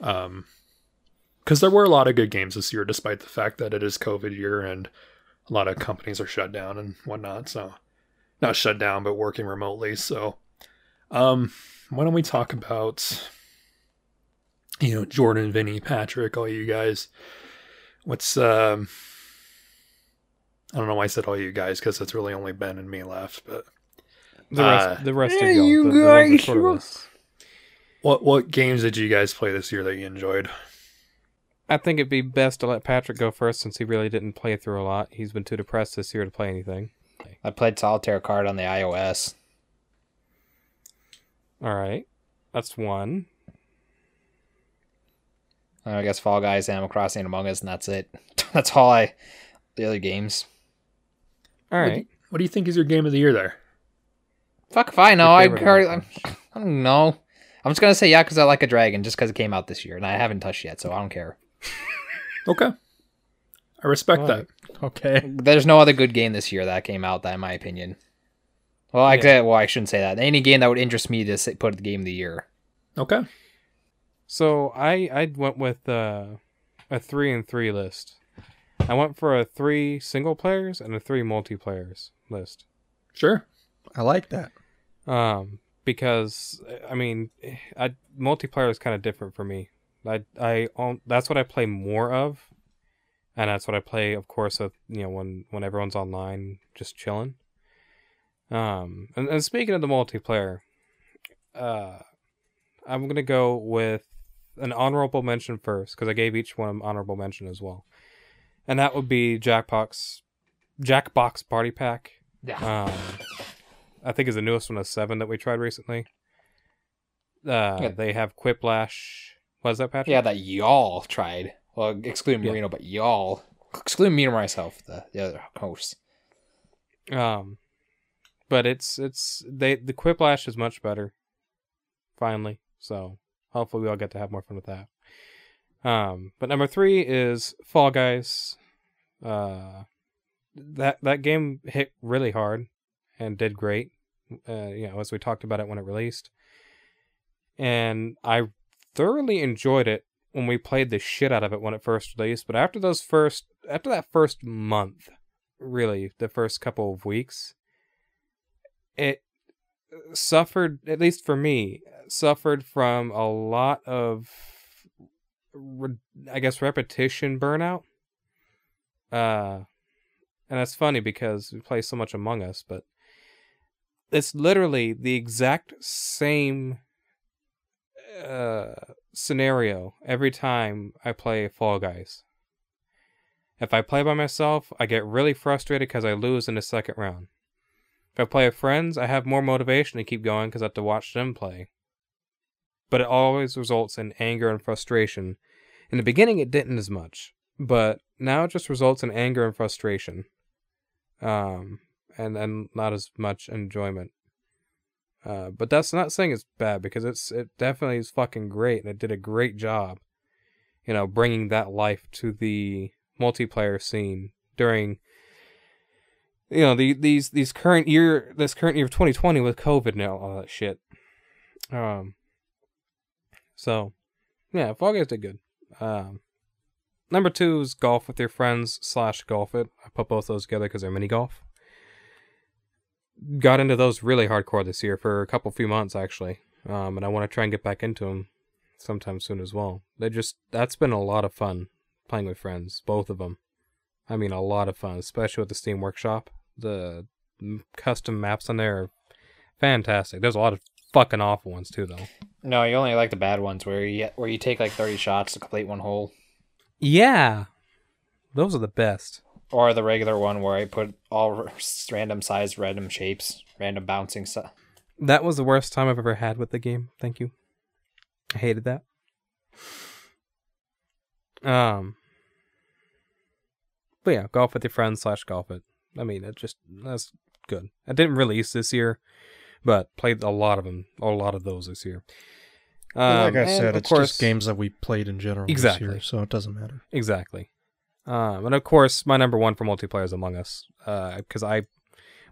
Um because there were a lot of good games this year, despite the fact that it is COVID year and a lot of companies are shut down and whatnot. So, not shut down, but working remotely. So, um, why don't we talk about, you know, Jordan, Vinny, Patrick, all you guys? What's um, I don't know why I said all you guys because it's really only Ben and me left, but The rest, Uh, the rest Hey, of y'all. you the, the ones guys, sort of. What what games did you guys play this year that you enjoyed? I think it'd be best to let Patrick go first since he really didn't play through a lot. He's been too depressed this year to play anything. I played solitaire card on the iOS. All right, that's one. Uh, I guess Fall Guys, Animal Crossing, Among Us, and that's it. that's all I. The other games. All right. What do you- What do you think is your game of the year there? Fuck if I know. I, favorite already- one. I don't know. I'm just gonna say yeah because I like a dragon just because it came out this year and I haven't touched yet, so I don't care. Okay. I respect Alright. that. Okay. There's no other good game this year that came out, that in my opinion. Well, I Yeah. well I shouldn't say that. Any game that would interest me to say, put the game of the year. Okay. So I I went with uh, a three and three list. I went for a three single players and a three multiplayers list. Sure. I like that. Um, because I mean, I multiplayer is kind of different for me. I I um, that's what I play more of, and that's what I play, of course, with you know when when everyone's online, just chilling. Um, and, and speaking of the multiplayer, uh, I'm gonna go with an honorable mention first because I gave each one an honorable mention as well, and that would be Jackbox, Jackbox Party Pack. Yeah. Um, I think is the newest one of seven that we tried recently. Uh, Yeah. they have Quiplash. What is that, Patrick? yeah, that y'all tried. Well, excluding Yeah. Marino, but y'all, excluding me and myself, the, the other hosts. Um, but it's it's they the Quiplash is much better. Finally, so hopefully we all get to have more fun with that. Um, but number three is Fall Guys. Uh, that that game hit really hard and did great. Uh, you know, as we talked about it when it released, and I thoroughly enjoyed it when we played the shit out of it when it first released. But after those first, after that first month, really the first couple of weeks it suffered at least for me suffered from a lot of i guess repetition burnout uh and that's funny because we play so much among us but it's literally the exact same uh scenario every time i play fall guys if I play by myself, I get really frustrated because I lose in the second round. If I play with friends, I have more motivation to keep going because I have to watch them play. But it always results in anger and frustration. In the beginning, it didn't as much, but now it just results in anger and frustration, um, and and not as much enjoyment. Uh, but that's not saying it's bad because it's it definitely is fucking great and it did a great job, you know, bringing that life to the multiplayer scene during you know the these these current year this current year of 2020 with covid and all that shit. Um so yeah fall guys did good. Um number two is golf with your friends slash golf it. I put both those together because they're mini golf got into those really hardcore this year for a couple few months actually um and i want to try and get back into them sometime soon as well they just that's been a lot of fun playing with friends, both of them. I mean, a lot of fun, especially with the Steam Workshop. The custom maps on there are fantastic. There's a lot of fucking awful ones too, though. No, you only like the bad ones where you where you take like 30 shots to complete one hole, Yeah, those are the best. Or the regular one where I put all random size, random shapes, random bouncing stuff. That was the worst time I've ever had with the game. Thank you. I hated that. Um, but yeah, golf with your friends slash golf it. I mean, it just that's good. I didn't release this year, but played a lot of them, a lot of those this year. Um, like I and said, of it's course, just games that we played in general Exactly. this year, so it doesn't matter. Exactly. Um, and of course, my number one for multiplayer is Among Us, because I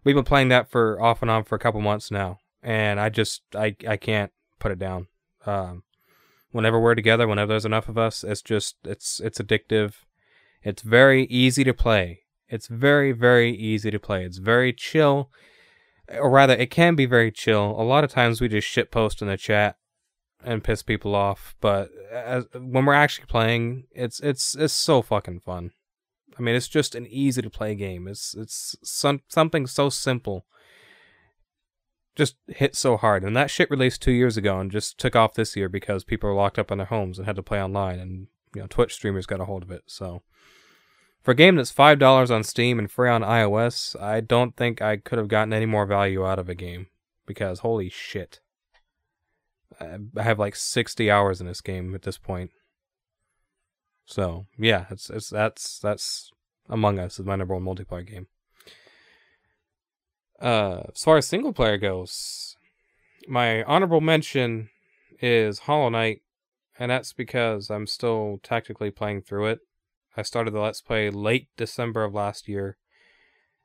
we've been playing that for off and on for a couple months now, and I just I I can't put it down. Um, whenever we're together, whenever there's enough of us, it's just it's it's addictive. It's very easy to play. It's very very easy to play. It's very chill, or rather, it can be very chill. A lot of times we just shit post in the chat and piss people off, but as, when we're actually playing, it's it's it's so fucking fun. I mean, it's just an easy to play game. It's it's some, something so simple just hit so hard. And that shit released two years ago and just took off this year because people were locked up in their homes and had to play online, and you know Twitch streamers got a hold of it. So for a game that's five dollars on Steam and free on iOS, I don't think I could have gotten any more value out of a game because holy shit. I have like 60 hours in this game at this point. So, yeah, it's it's that's that's Among Us is my number one multiplayer game. Uh, as far as single player goes, my honorable mention is Hollow Knight, and that's because I'm still tactically playing through it. I started the Let's Play late December of last year,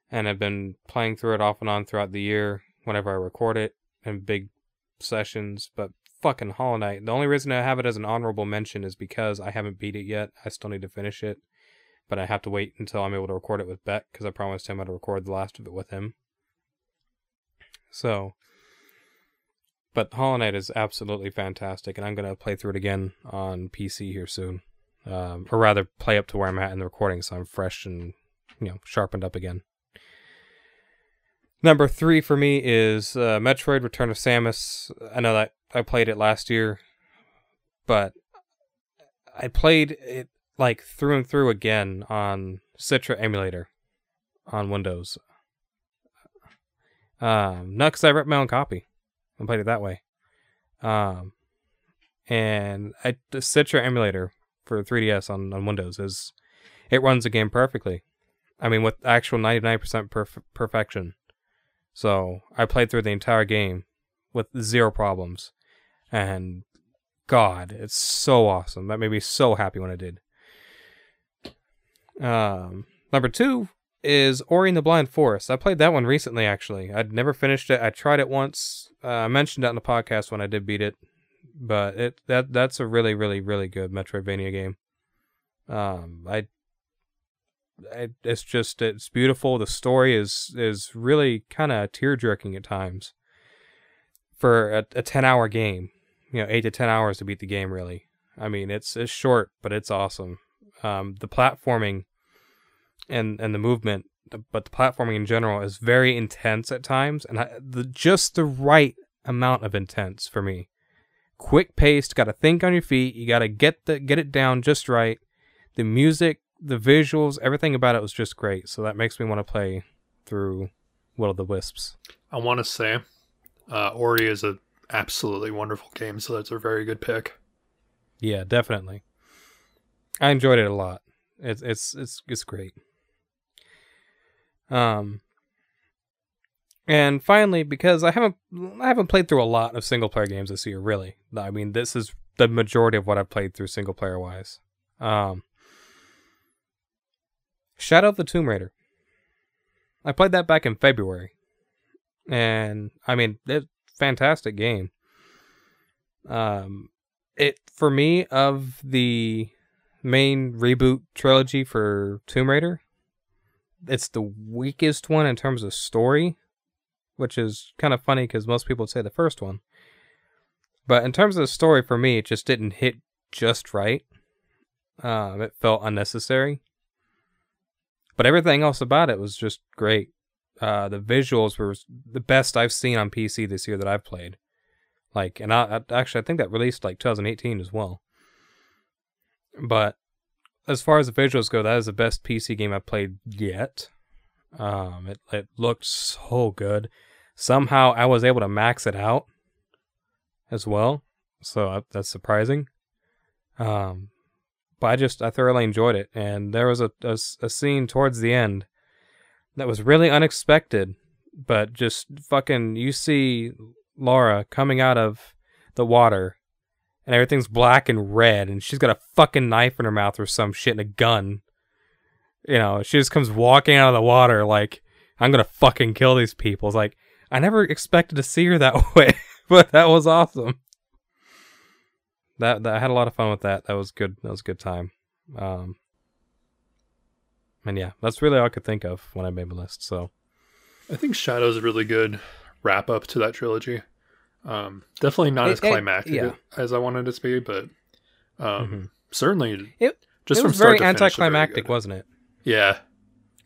and I've been playing through it off and on throughout the year whenever I record it in big sessions. But fucking Hollow Knight, the only reason I have it as an honorable mention is because I haven't beat it yet. I still need to finish it, but I have to wait until I'm able to record it with Beck because I promised him I'd record the last of it with him. So, but Hollow Knight is absolutely fantastic, and I'm gonna play through it again on PC here soon, um, or rather, play up to where I'm at in the recording, so I'm fresh and you know sharpened up again. Number three for me is uh, Metroid: Return of Samus. I know that I played it last year, but I played it like through and through again on Citra emulator on Windows. Um, not because I ripped my own copy and played it that way. Um, and I, the Citra emulator for 3DS on, on Windows is it runs the game perfectly. I mean, with actual 99% perf- perfection. So I played through the entire game with zero problems. And God, it's so awesome. That made me so happy when I did. Um, number two is Ori and the Blind Forest. I played that one recently, actually. I'd never finished it. I tried it once. Uh, I mentioned it on the podcast when I did beat it, but it that that's a really, really, really good Metroidvania game. Um, I, it's just it's beautiful. The story is is really kind of tear jerking at times. For a, a ten hour game, you know, eight to ten hours to beat the game. Really, I mean, it's it's short, but it's awesome. Um, the platforming and and the movement, but the platforming in general is very intense at times, and I, the just the right amount of intense for me. Quick paced, got to think on your feet. You got to get the get it down just right. The music, the visuals, everything about it was just great. So that makes me want to play through Will of the Wisps. I want to say uh, Ori is a absolutely wonderful game, so that's a very good pick. Yeah, definitely. I enjoyed it a lot. It's it's it's it's great. Um and finally because I haven't I haven't played through a lot of single player games this year really. I mean, this is the majority of what I've played through single player wise. Um Shadow of the Tomb Raider. I played that back in February. And I mean, it's fantastic game. Um it for me of the main reboot trilogy for Tomb Raider, it's the weakest one in terms of story, which is kind of funny because most people would say the first one. But in terms of the story, for me, it just didn't hit just right. Um, it felt unnecessary. But everything else about it was just great. Uh, the visuals were the best I've seen on PC this year that I've played. Like, and I, I actually I think that released like 2018 as well. But as far as the visuals go, that is the best PC game I've played yet. Um, it it looked so good. Somehow I was able to max it out as well, so uh, that's surprising. Um, but I just I thoroughly enjoyed it, and there was a, a, a scene towards the end that was really unexpected, but just fucking you see Laura coming out of the water and everything's black and red, and she's got a fucking knife in her mouth or some shit and a gun. You know, she just comes walking out of the water like, I'm gonna fucking kill these people. It's like, I never expected to see her that way, but that was awesome. That, that I had a lot of fun with that. That was good. That was a good time. Um, and yeah, that's really all I could think of when I made my list. So I think Shadow's a really good wrap up to that trilogy. Um, definitely not It- as it- climactic yeah. as I wanted it to be, but um, Mhm. certainly it just it from was start very to finish, very anticlimactic, wasn't it? Yeah,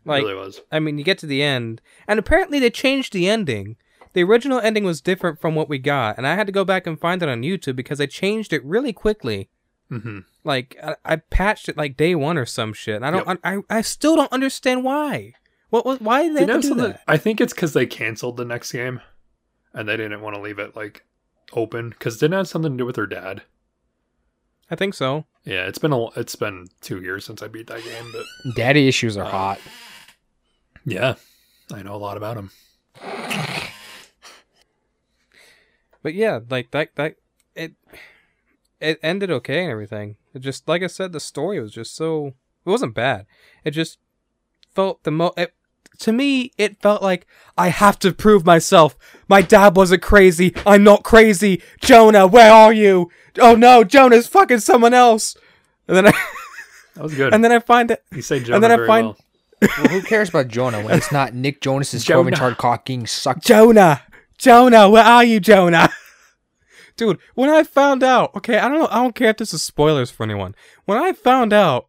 Like it really was. I mean, you get to the end, and apparently they changed the ending. the original ending was different from what we got, and I had to go back and find it on YouTube because they changed it really quickly. hmm Like I, I patched it like day one or some shit. I don't. I, I still don't understand why. What was why did they You know do something? that? I think it's because they canceled the next game, and they didn't want to leave it like open because didn't have something to do with their dad. I think so. Yeah, it's been a it's been two years since I beat that game, but Daddy issues are uh, hot. yeah, I know a lot about him. But yeah, like that that it it ended okay and everything. It just like I said, the story was just so it wasn't bad. It just felt the mo it, to me it felt like I have to prove myself. My dad wasn't crazy. I'm not crazy. Jonah, where are you? Oh no, Jonah's fucking someone else. And then I That was good. and then I find it you say Jonah and then I very find- well. Well, who cares about Jonah when it's not Nick Jonas's Jonah. Corbin Jonah. Chardcock getting sucked? Jonah, Jonah, where are you, Jonah? Dude, when I found out, okay, I don't know, I don't care if this is spoilers for anyone. When I found out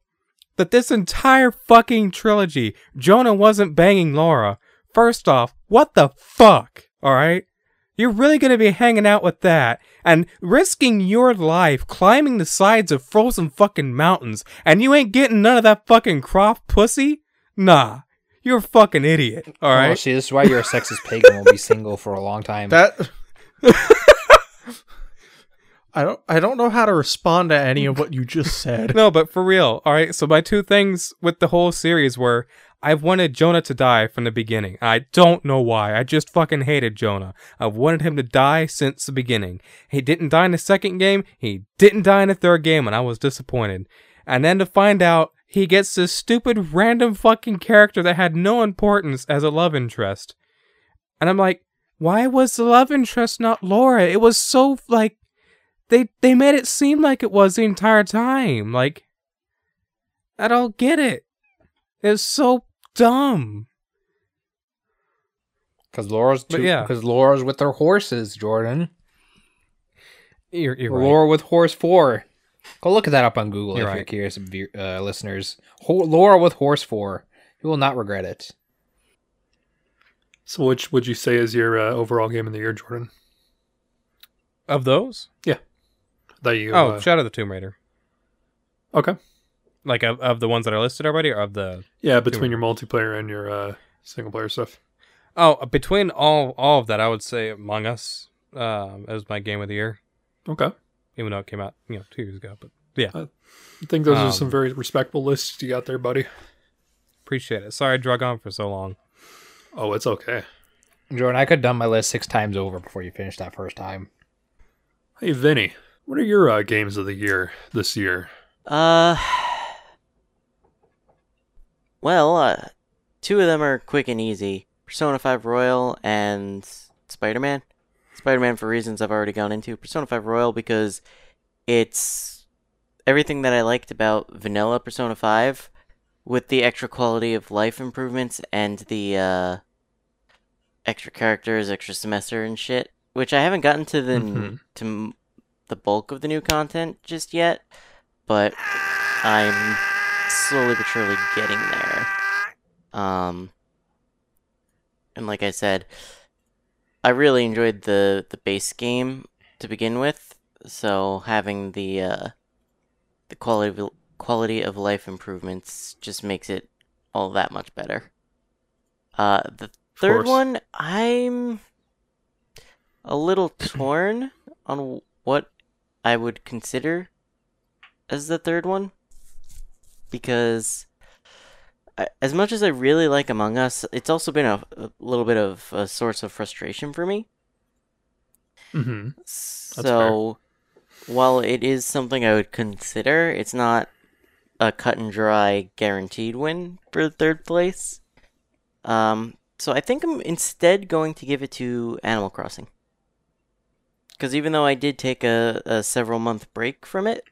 that this entire fucking trilogy, Jonah wasn't banging Laura, first off, what the fuck? Alright? You're really gonna be hanging out with that and risking your life climbing the sides of frozen fucking mountains and you ain't getting none of that fucking croft pussy? Nah. You're a fucking idiot. Oh, Alright? see, this is why you're a sexist pig and will be single for a long time. That I don't I don't know how to respond to any of what you just said. no, but for real. All right. So my two things with the whole series were I've wanted Jonah to die from the beginning. I don't know why. I just fucking hated Jonah. I've wanted him to die since the beginning. He didn't die in the second game. He didn't die in the third game, and I was disappointed. And then to find out he gets this stupid random fucking character that had no importance as a love interest. And I'm like, why was the love interest not Laura? It was so like they they made it seem like it was the entire time. Like I don't get it. It's so dumb. Because Laura's too, yeah. because Laura's with her horses, Jordan. You're, you're right. Laura with horse four. Go look at that up on Google You're if you're curious, uh, listeners. Ho- Laura with horse four. You will not regret it. So, which would you say is your uh, overall game of the year, Jordan? Of those? Yeah. That you? oh, uh, Shadow of the Tomb Raider. okay. Like of, of the ones that are listed already, or of the Yeah, between your multiplayer and your uh, single player stuff. oh between all all of that, I would say Among Us um, as my game of the year, Okay. even though it came out you know two years ago. But yeah, I think those are Um, some very respectable lists you got there, buddy. appreciate it. Sorry I drug on for so long. Oh, it's okay. Jordan, I could have done my list six times over before you finished that first time. Hey, Vinny, what are your uh, games of the year this year? Uh, well, uh, two of them are quick and easy: Persona 5 Royal and Spider-Man. Spider-Man for reasons I've already gone into. Persona 5 Royal because it's everything that I liked about vanilla Persona 5 with the extra quality of life improvements and the uh extra characters, extra semester and shit, which I haven't gotten to the Mhm. to the bulk of the new content just yet, but I'm slowly but surely getting there. Um, and like I said, I really enjoyed the the base game to begin with, so having the uh, the quality of, quality of life improvements just makes it all that much better. Uh, the third course. one, I'm a little torn on what I would consider as the third one because I- as much as I really like Among Us, it's also been a, a little bit of a source of frustration for me. Mm-hmm. So, while it is something I would consider, it's not a cut and dry guaranteed win for third place. Um, so I think I'm instead going to give it to Animal Crossing. Because even though I did take a, a several month break from it,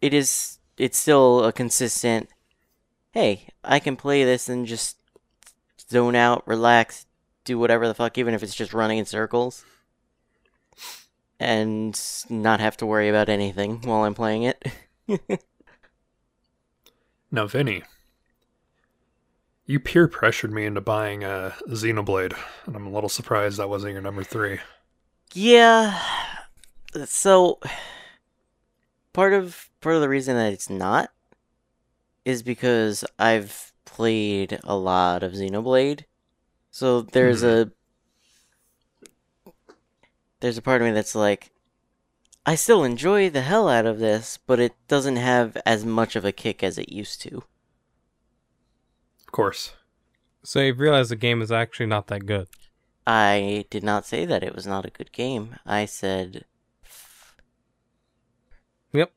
it is it's still a consistent. Hey, I can play this and just zone out, relax, do whatever the fuck, even if it's just running in circles and not have to worry about anything while I'm playing it. Now, Vinny, you peer pressured me into buying a Xenoblade, and I'm a little surprised that wasn't your number three. Yeah. So part of part of the reason that it's not is because I've played a lot of Xenoblade. So there's hmm. a there's a part of me that's like I still enjoy the hell out of this, but it doesn't have as much of a kick as it used to. Of course. So you've realized the game is actually not that good. I did not say that it was not a good game. I said Yep.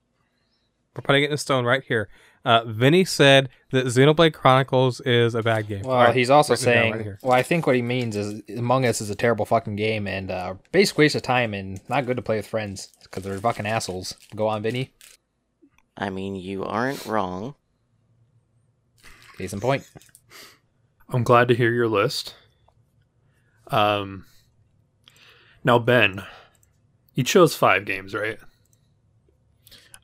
We're putting it in stone right here. Uh, Vinny said that Xenoblade Chronicles is a bad game. Well, All right, he's also written it down saying, right well, I think what he means is Among Us is a terrible fucking game and uh, basically waste of time and not good to play with friends because they're fucking assholes. Go on, Vinny. I mean, you aren't wrong. Case in point. I'm glad to hear your list. Um, now Ben, you chose five games, right?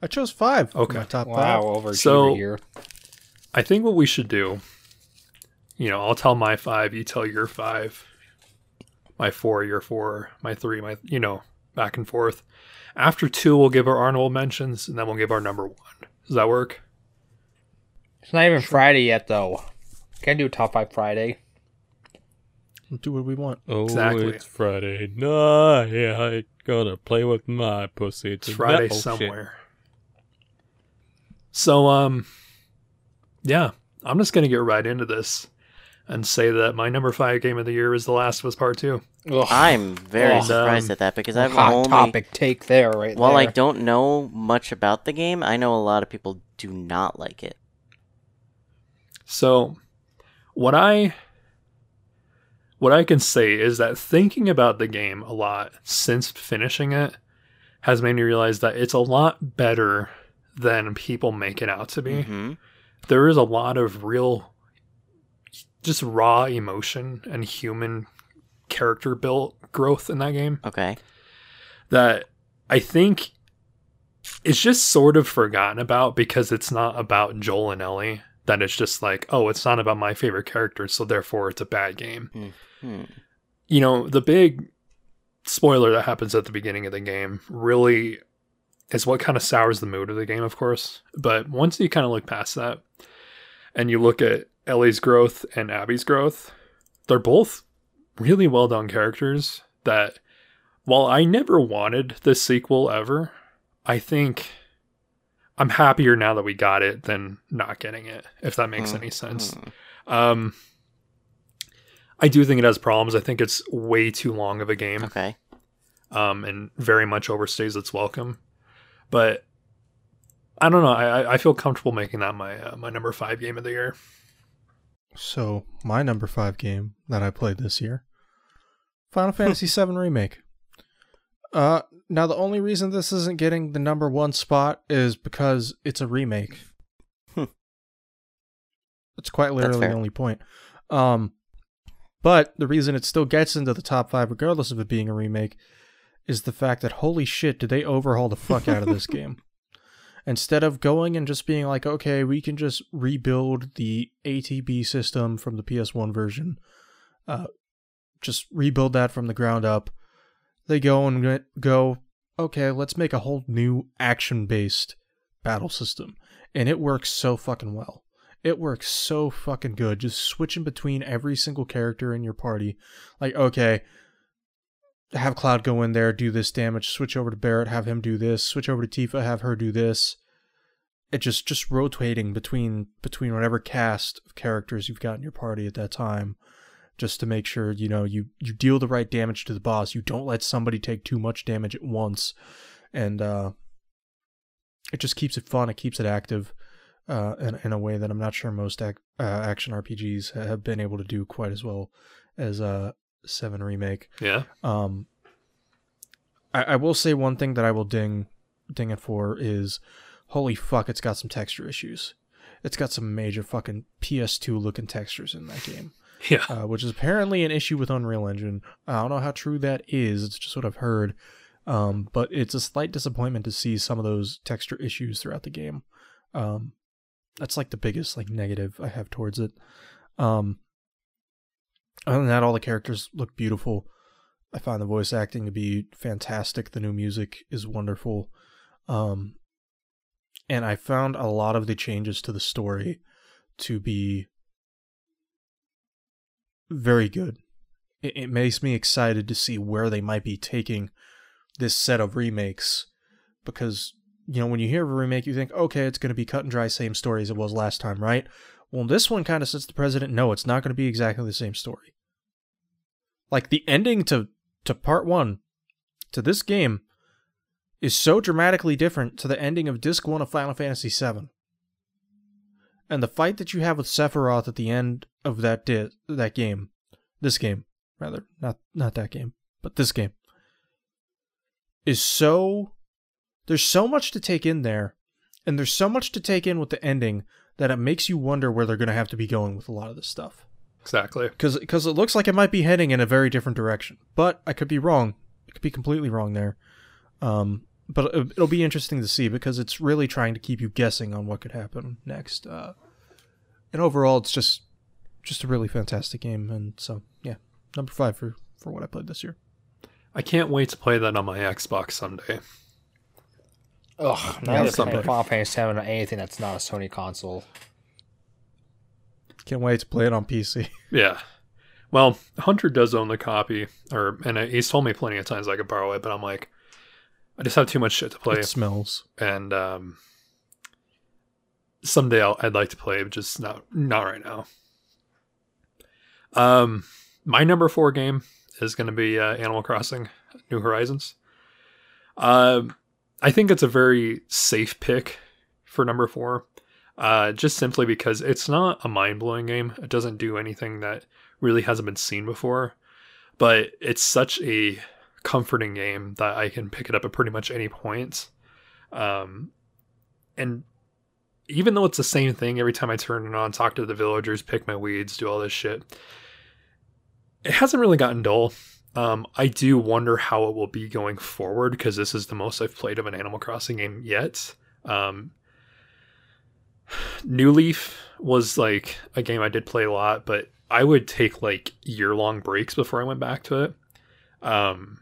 I chose five. Okay. my top Wow, five. overachiever So- here. I think what we should do, you know, I'll tell my five, you tell your five, my four, your four, my three, my, you know, back and forth. After two, we'll give our honorable mentions, and then we'll give our number one. Does that work? It's not even Friday yet, though. Can't do top five Friday. We'll do what we want. Oh, Exactly. it's Friday night. I gonna play with my pussy. It's Friday Oh, shit. somewhere. So, um, yeah, I'm just gonna get right into this and say that my number five game of the year is The Last of Us Part Two. Ugh, I'm very And, surprised um, at that because I've hot only topic take there, right while I don't know much about the game, I know a lot of people do not like it. So, what I what I can say is that thinking about the game a lot since finishing it has made me realize that it's a lot better than people make it out to be. hmm There is a lot of real just raw emotion and human character built growth in that game Okay. that I think it's just sort of forgotten about because it's not about Joel and Ellie. That it's just like, oh, it's not about my favorite characters, so therefore it's a bad game. Hmm. You know, the big spoiler that happens at the beginning of the game really is what kind of sours the mood of the game, of course. But once you kind of look past that and you look at Ellie's growth and Abby's growth, they're both really well done characters that while I never wanted this sequel ever, I think I'm happier now that we got it than not getting it, if that makes any sense. Hmm. Um, I do think it has problems. I think it's way too long of a game, Okay. um, and very much overstays its welcome. But I don't know. I, I- I feel comfortable making that my uh, my number five game of the year. So my number five game that I played this year, Final Fantasy VII Remake. Uh, now the only reason this isn't getting the number one spot is because it's a remake. Hmm. That's quite literally the only point. Um, but the reason it still gets into the top five, regardless of it being a remake, is the fact that holy shit, did they overhaul the fuck out of this game? Instead of going and just being like, okay, we can just rebuild the ATB system from the PS1 version, uh, just rebuild that from the ground up. They go and go- okay, let's make a whole new action based battle system. And it works so fucking well. It works so fucking good. Just switching between every single character in your party. Like, okay, have Cloud go in there, do this damage, switch over to Barret, have him do this, switch over to Tifa, have her do this. It just just rotating between between whatever cast of characters you've got in your party at that time, just to make sure you know you you deal the right damage to the boss. You don't let somebody take too much damage at once, and uh, it just keeps it fun. It keeps it active, uh, in in a way that I'm not sure most ac- uh, action RPGs have been able to do quite as well as uh Seven Remake. Yeah. Um, I, I will say one thing that I will ding ding it for is, holy fuck, it's got some texture issues. It's got some major fucking PS2 looking textures in that game, Yeah. uh, which is apparently an issue with Unreal Engine. I don't know how true that is. It's just what I've heard. Um, but it's a slight disappointment to see some of those texture issues throughout the game. Um, that's like the biggest like negative I have towards it. Um, other than that, all the characters look beautiful. I find the voice acting to be fantastic. The new music is wonderful. Um, and I found a lot of the changes to the story to be very good. It, it makes me excited to see where they might be taking this set of remakes because you know when you hear of a remake you think okay it's going to be cut and dry same story as it was last time right? Well this one kind of sets the president no it's not going to be exactly the same story. Like the ending to to part 1 to this game is so dramatically different to the ending of disc 1 of Final Fantasy 7 and the fight that you have with Sephiroth at the end of that di- that game this game rather not not that game but this game is so there's so much to take in there and there's so much to take in with the ending that it makes you wonder where they're going to have to be going with a lot of this stuff. Exactly. because because it looks like it might be heading in a very different direction but i could be wrong. It could be completely wrong there. Um but it- it'll be interesting to see because it's really trying to keep you guessing on what could happen next uh and overall it's just just a really fantastic game and so yeah number five for for what i played this year I can't wait to play that on my Xbox someday. Ugh, Yeah, now to play Final Fantasy 7 on anything that's not a Sony console. can't wait to play it on pc Yeah. Well, Hunter does own the copy, or and he's told me plenty of times I could borrow it, but I'm like, I just have too much shit to play, it smells and um, someday I'll, I'd like to play, but just not not right now. Um, my number four game is going to be uh, Animal Crossing: New Horizons. Um, I think it's a very safe pick for number four, uh, just simply because it's not a mind blowing game. It doesn't do anything that really hasn't been seen before, but it's such a comforting game that I can pick it up at pretty much any point. Um, and even though it's the same thing every time I turn it on, talk to the villagers, pick my weeds, do all this shit, it hasn't really gotten dull. Um, I do wonder how it will be going forward because this is the most I've played of an Animal Crossing game yet. Um, New Leaf was like a game I did play a lot, but I would take like year long breaks before I went back to it. Um,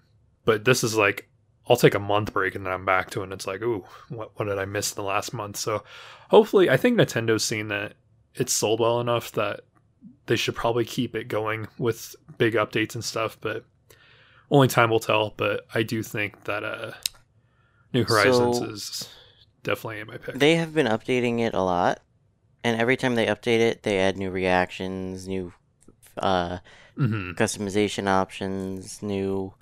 but this is like I'll take a month break and then I'm back to it. And it's like, ooh, what, what did I miss in the last month? So hopefully, I think Nintendo's seen that it's sold well enough that they should probably keep it going with big updates and stuff. But only time will tell. But I do think that uh, New Horizons So- is definitely in my pick. They have been updating it a lot, and every time they update it, they add new reactions, new uh, hmm customization options, new,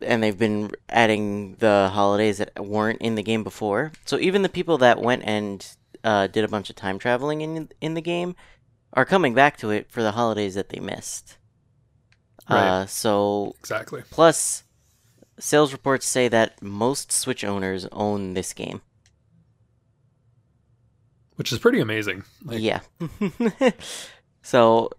and they've been adding the holidays that weren't in the game before. So even the people that went and uh, did a bunch of time traveling in in the game are coming back to it for the holidays that they missed. Right. Uh, so Exactly. plus, sales reports say that most Switch owners own this game. Which is pretty amazing. Like, yeah. so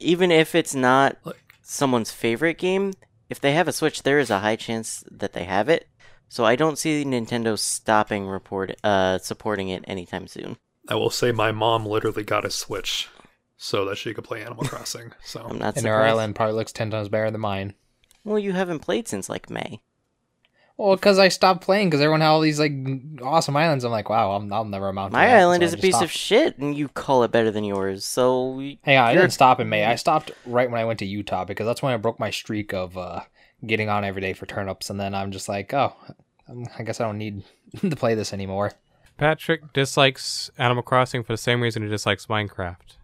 even if it's not Like- someone's favorite game, if they have a Switch, there is a high chance that they have it. So I don't see Nintendo stopping report uh supporting it anytime soon. I will say my mom literally got a Switch so that she could play Animal Crossing. So I'm not And their surprised. island probably looks 10 times better than mine. Well, you haven't played since like May. Well, because I stopped playing because everyone had all these like awesome islands. I'm like, wow, I'm, I'll never amount to My that, island so is a just piece of shit, and you call it better than yours. So y- Hang on, I you're- didn't stop in May. I stopped right when I went to Utah because that's when I broke my streak of uh, getting on every day for turnips, and then I'm just like, oh, um, I guess I don't need to play this anymore. Patrick dislikes Animal Crossing for the same reason he dislikes Minecraft.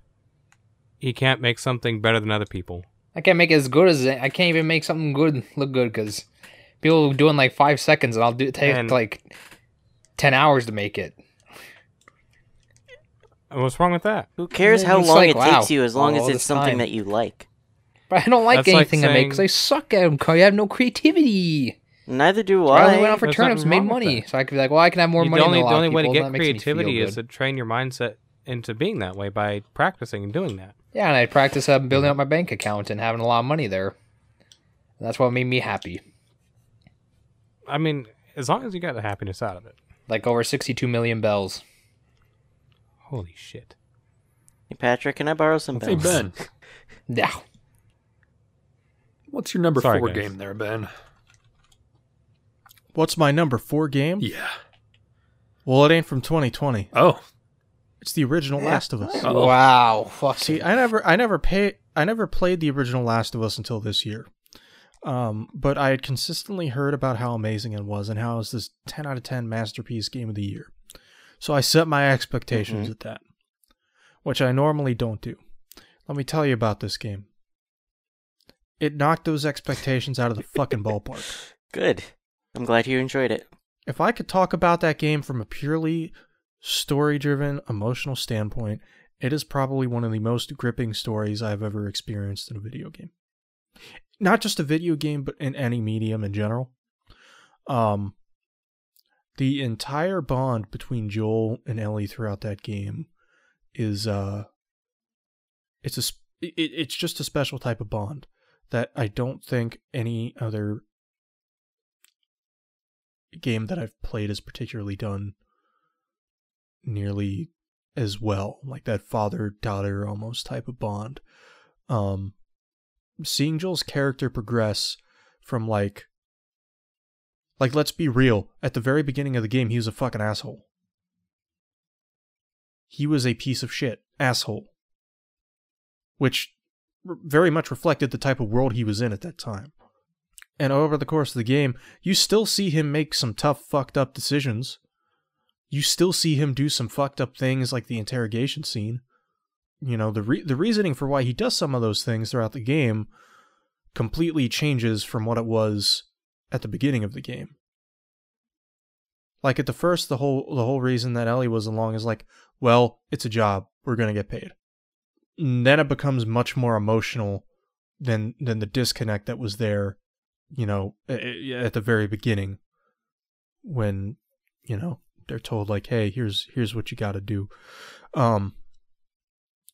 He can't make something better than other people. I can't make it as good as it. I can't even make something good look good because people do it in like five seconds, and I'll do take And- like ten hours to make it. What's wrong with that? who cares how it's long like, it wow, takes you as long as it's something time. that you like. But I don't like That's like anything I make because I suck at them. I have no creativity. Neither do So I only went I. out for There's turnips, made money, so I could be like, well, I can have more You- money. the only, than a lot the only of way to get and that makes me feel creativity is to train your mindset into being that way by practicing and doing that. Yeah, and I practice uh, building up my bank account and having a lot of money there. That's what made me happy. I mean, as long as you got the happiness out of it. Like over 62 million bells. Holy shit. Hey, Patrick, can I borrow some Hey bells? Ben, Now, what's your number Sorry, four guys. game there, Ben? What's my number four game? Yeah. Well, it ain't from 2020. Oh, It's the original Last of Us. Oh. wow, fuck. See, I never, I never pay, I never played the original Last of Us until this year. Um, but I had consistently heard about how amazing it was and how it was this 10 out of 10 masterpiece game of the year. So I set my expectations at that, which I normally don't do. Let me tell you about this game. It knocked those expectations out of the fucking ballpark. Good. I'm glad you enjoyed it. if I could talk about that game from a purely story driven, emotional standpoint, it is probably one of the most gripping stories I've ever experienced in a video game. Not just a video game, but in any medium in general. Um, the entire bond between Joel and Ellie throughout that game is uh, it's a it, it's just a special type of bond that I don't think any other game that I've played has particularly done nearly as well, like that father daughter almost type of bond. Um, seeing Joel's character progress from like, like let's be real, at the very beginning of the game, he was a fucking asshole. He was a piece of shit asshole, which very much reflected the type of world he was in at that time. And over the course of the game, you still see him make some tough, fucked up decisions. You still see him do some fucked up things like the interrogation scene. You know, the re- the reasoning for why he does some of those things throughout the game completely changes from what it was at the beginning of the game. Like at the first, the whole the whole reason that Ellie was along is like, well, it's a job, we're gonna get paid. And then it becomes much more emotional than than the disconnect that was there you know, at the very beginning when, you know, they're told like, "Hey, here's here's what you got to do." Um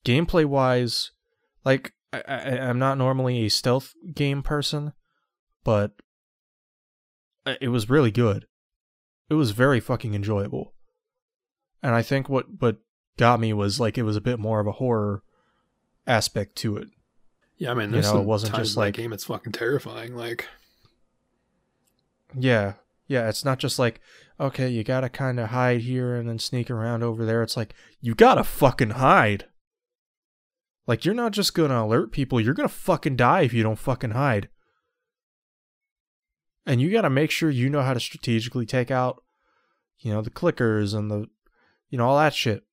gameplay wise, like I, I I'm not normally a stealth game person, but it was really good. It was very fucking enjoyable. And I think what what got me was like it was a bit more of a horror aspect to it. yeah. I mean, You know, it wasn't just like- game. It's fucking terrifying. Like, Yeah. Yeah, it's not just like, okay, you gotta kind of hide here and then sneak around over there. It's like, you gotta fucking hide. Like, you're not just gonna alert people, you're gonna fucking die if you don't fucking hide. And you gotta make sure you know how to strategically take out, you know, the clickers and the, you know, all that shit.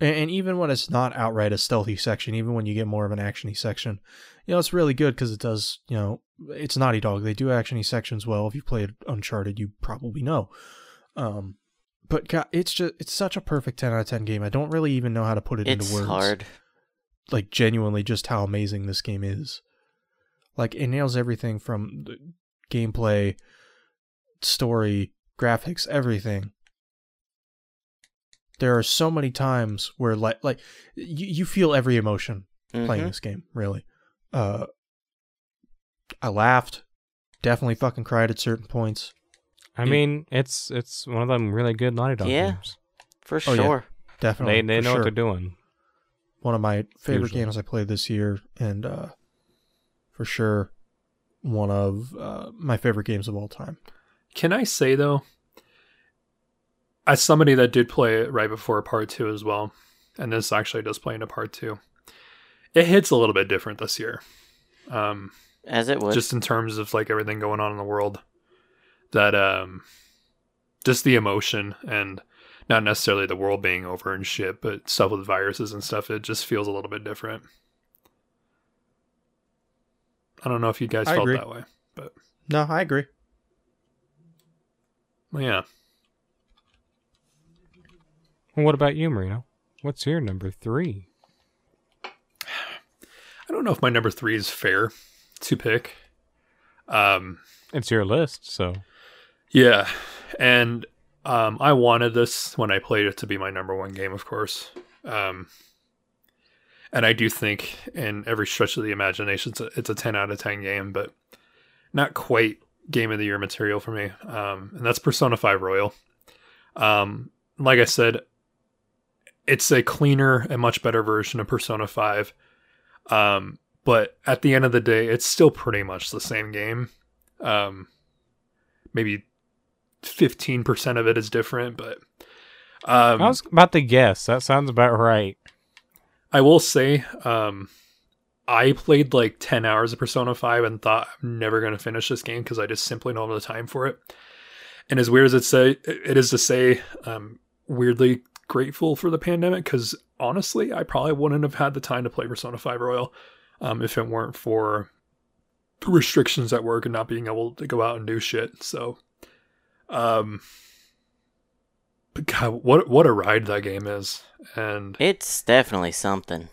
And, and even when it's not outright a stealthy section, even when you get more of an actiony section, you know, it's really good because it does, you know, it's Naughty Dog. They do actiony sections well. If you played Uncharted, you probably know. Um, but God, it's just it's such a perfect ten out of ten game. I don't really even know how to put it It's into words. It's hard. Like genuinely, just how amazing this game is. Like it nails everything from the gameplay, story, graphics, everything. There are so many times where like like you, you feel every emotion playing Mhm. this game, really. Uh I laughed, definitely fucking cried at certain points. I mean, it's it's one of them really good Naughty Dog Yeah. games. For Oh, yeah. sure. Definitely. They they for know sure. what they're doing. One of my favorite Usually. games I played this year and uh for sure one of uh my favorite games of all time. can I say though, as somebody that did play it right before part two as well, and this actually does play into part two, it hits a little bit different this year. Um, As it would. just in terms of like everything going on in the world that um just the emotion and not necessarily the world being over and shit but stuff with viruses and stuff it just feels a little bit different i don't know if you guys I felt agree. that way but No, I agree. well, yeah Well, what about you, Marino? What's your number three? i don't know if my number three is fair to pick um It's your list, so Yeah, and um, I wanted this when I played it to be my number one game, of course. Um, and I do think, in every stretch of the imagination, it's a, it's a ten out of ten game, but not quite game of the year material for me. Um, and that's Persona Five Royal. Um, like I said, it's a cleaner and much better version of Persona 5. Um, but at the end of the day, it's still pretty much the same game. Um, maybe 15% of it is different, but um, I was about to guess. That sounds about right. I will say, um, I played like 10 hours of Persona 5 and thought I'm never going to finish this game because I just simply don't have the time for it. And as weird as it say it is to say, um, weirdly grateful for the pandemic because honestly, I probably wouldn't have had the time to play Persona 5 Royal um, if it weren't for the restrictions at work and not being able to go out and do shit. So, um, but God, what what a ride that game is, and It's definitely something.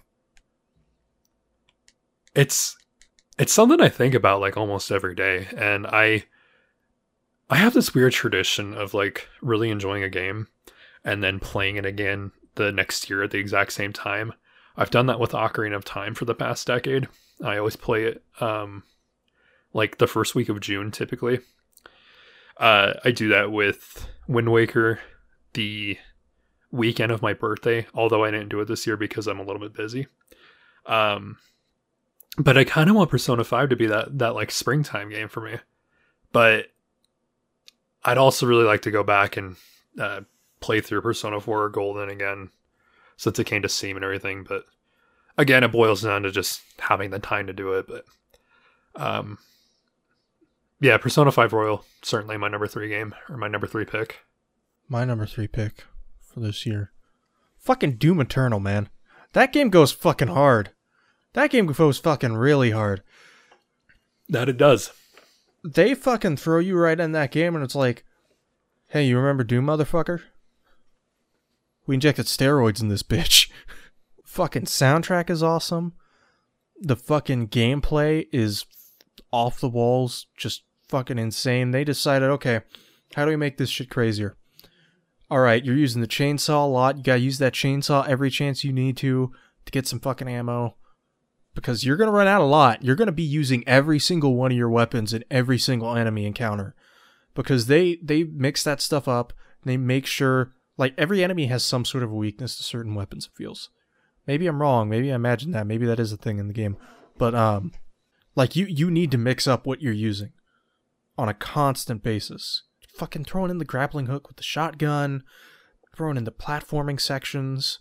it's it's something I think about like almost every day, and I I have this weird tradition of like really enjoying a game and then playing it again the next year at the exact same time. I've done that with Ocarina of Time for the past decade. I always play it um like the first week of June typically. Uh I do that with Wind Waker the weekend of my birthday, although I didn't do it this year because I'm a little bit busy. Um but I kind of want Persona 5 to be that that like springtime game for me. But I'd also really like to go back and uh, play through Persona 4 Golden again since it came to Steam and everything. But again, it boils down to just having the time to do it. But um, yeah, Persona 5 Royal certainly my number three game or my number three pick. My number three pick for this year. Fucking Doom Eternal, man. That game goes fucking hard. That game goes fucking really hard. That it does. They fucking throw you right in that game and it's like, hey, you remember Doom, motherfucker? We injected steroids in this bitch. fucking soundtrack is awesome. The fucking gameplay is off the walls, just fucking insane. They decided, okay, how do we make this shit crazier? All right, you're using the chainsaw a lot. You gotta use that chainsaw every chance you need to to get some fucking ammo because you're gonna run out a lot. You're gonna be using every single one of your weapons in every single enemy encounter because they they mix that stuff up. They make sure like every enemy has some sort of weakness to certain weapons. It feels. Maybe I'm wrong. Maybe I imagine that. Maybe that is a thing in the game. But um, like you you need to mix up what you're using on a constant basis. Fucking throwing in the grappling hook with the shotgun, throwing in the platforming sections.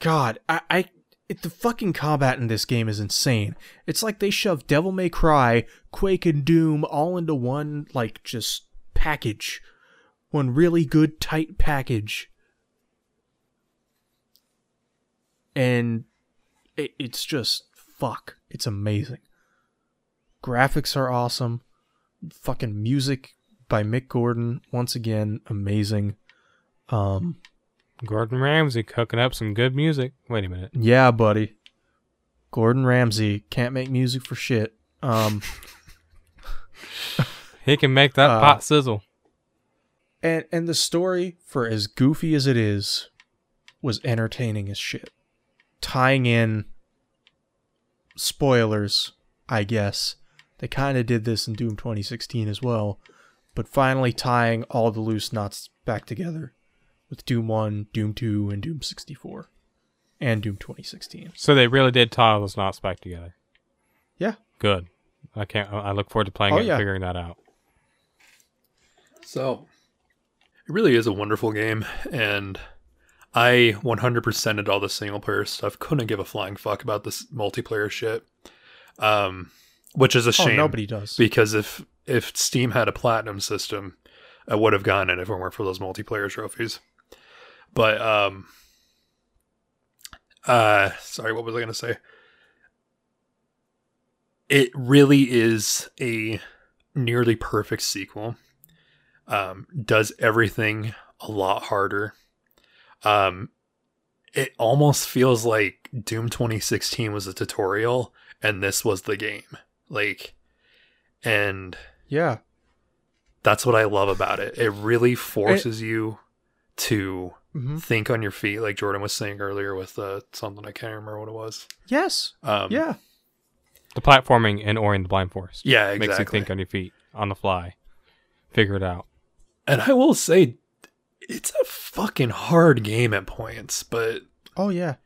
God, I, I it, the fucking combat in this game is insane. It's like they shoved Devil May Cry, Quake, and Doom all into one like just package, one really good tight package, and it, it's just fuck. It's amazing. Graphics are awesome. Fucking music by Mick Gordon once again amazing. Um, Gordon Ramsay cooking up some good music. Wait a minute. Yeah, buddy. Gordon Ramsay can't make music for shit. Um, He can make that Uh, pot sizzle. and and the story, for as goofy as it is, was entertaining as shit. Tying in spoilers, I guess. They kind of did this in Doom 2016 as well, but finally tying all the loose knots back together with Doom 1, Doom 2, and Doom 64, and Doom 2016. So they really did tie those knots back together. Yeah. Good. I can't. I look forward to playing Oh, it yeah. and figuring that out. So it really is a wonderful game, and I 100%ed all the single player stuff. Couldn't give a flying fuck about this multiplayer shit. Um, which is a Oh, shame. nobody does. because if if Steam had a platinum system, I would have gotten it if it weren't for those multiplayer trophies. But um, uh, sorry, what was I gonna say? It really is a nearly perfect sequel. Um, does everything a lot harder. Um, it almost feels like Doom 2016 was a tutorial and this was the game. Like, and yeah. that's what I love about it. It really forces you to hmm think on your feet, like Jordan was saying earlier with uh, something I can't remember what it was. Yes. Um, Yeah. The platforming and Ori and the Blind Forest yeah, exactly. makes you think on your feet, on the fly, figure it out. and I will say, it's a fucking hard game at points, but Oh yeah,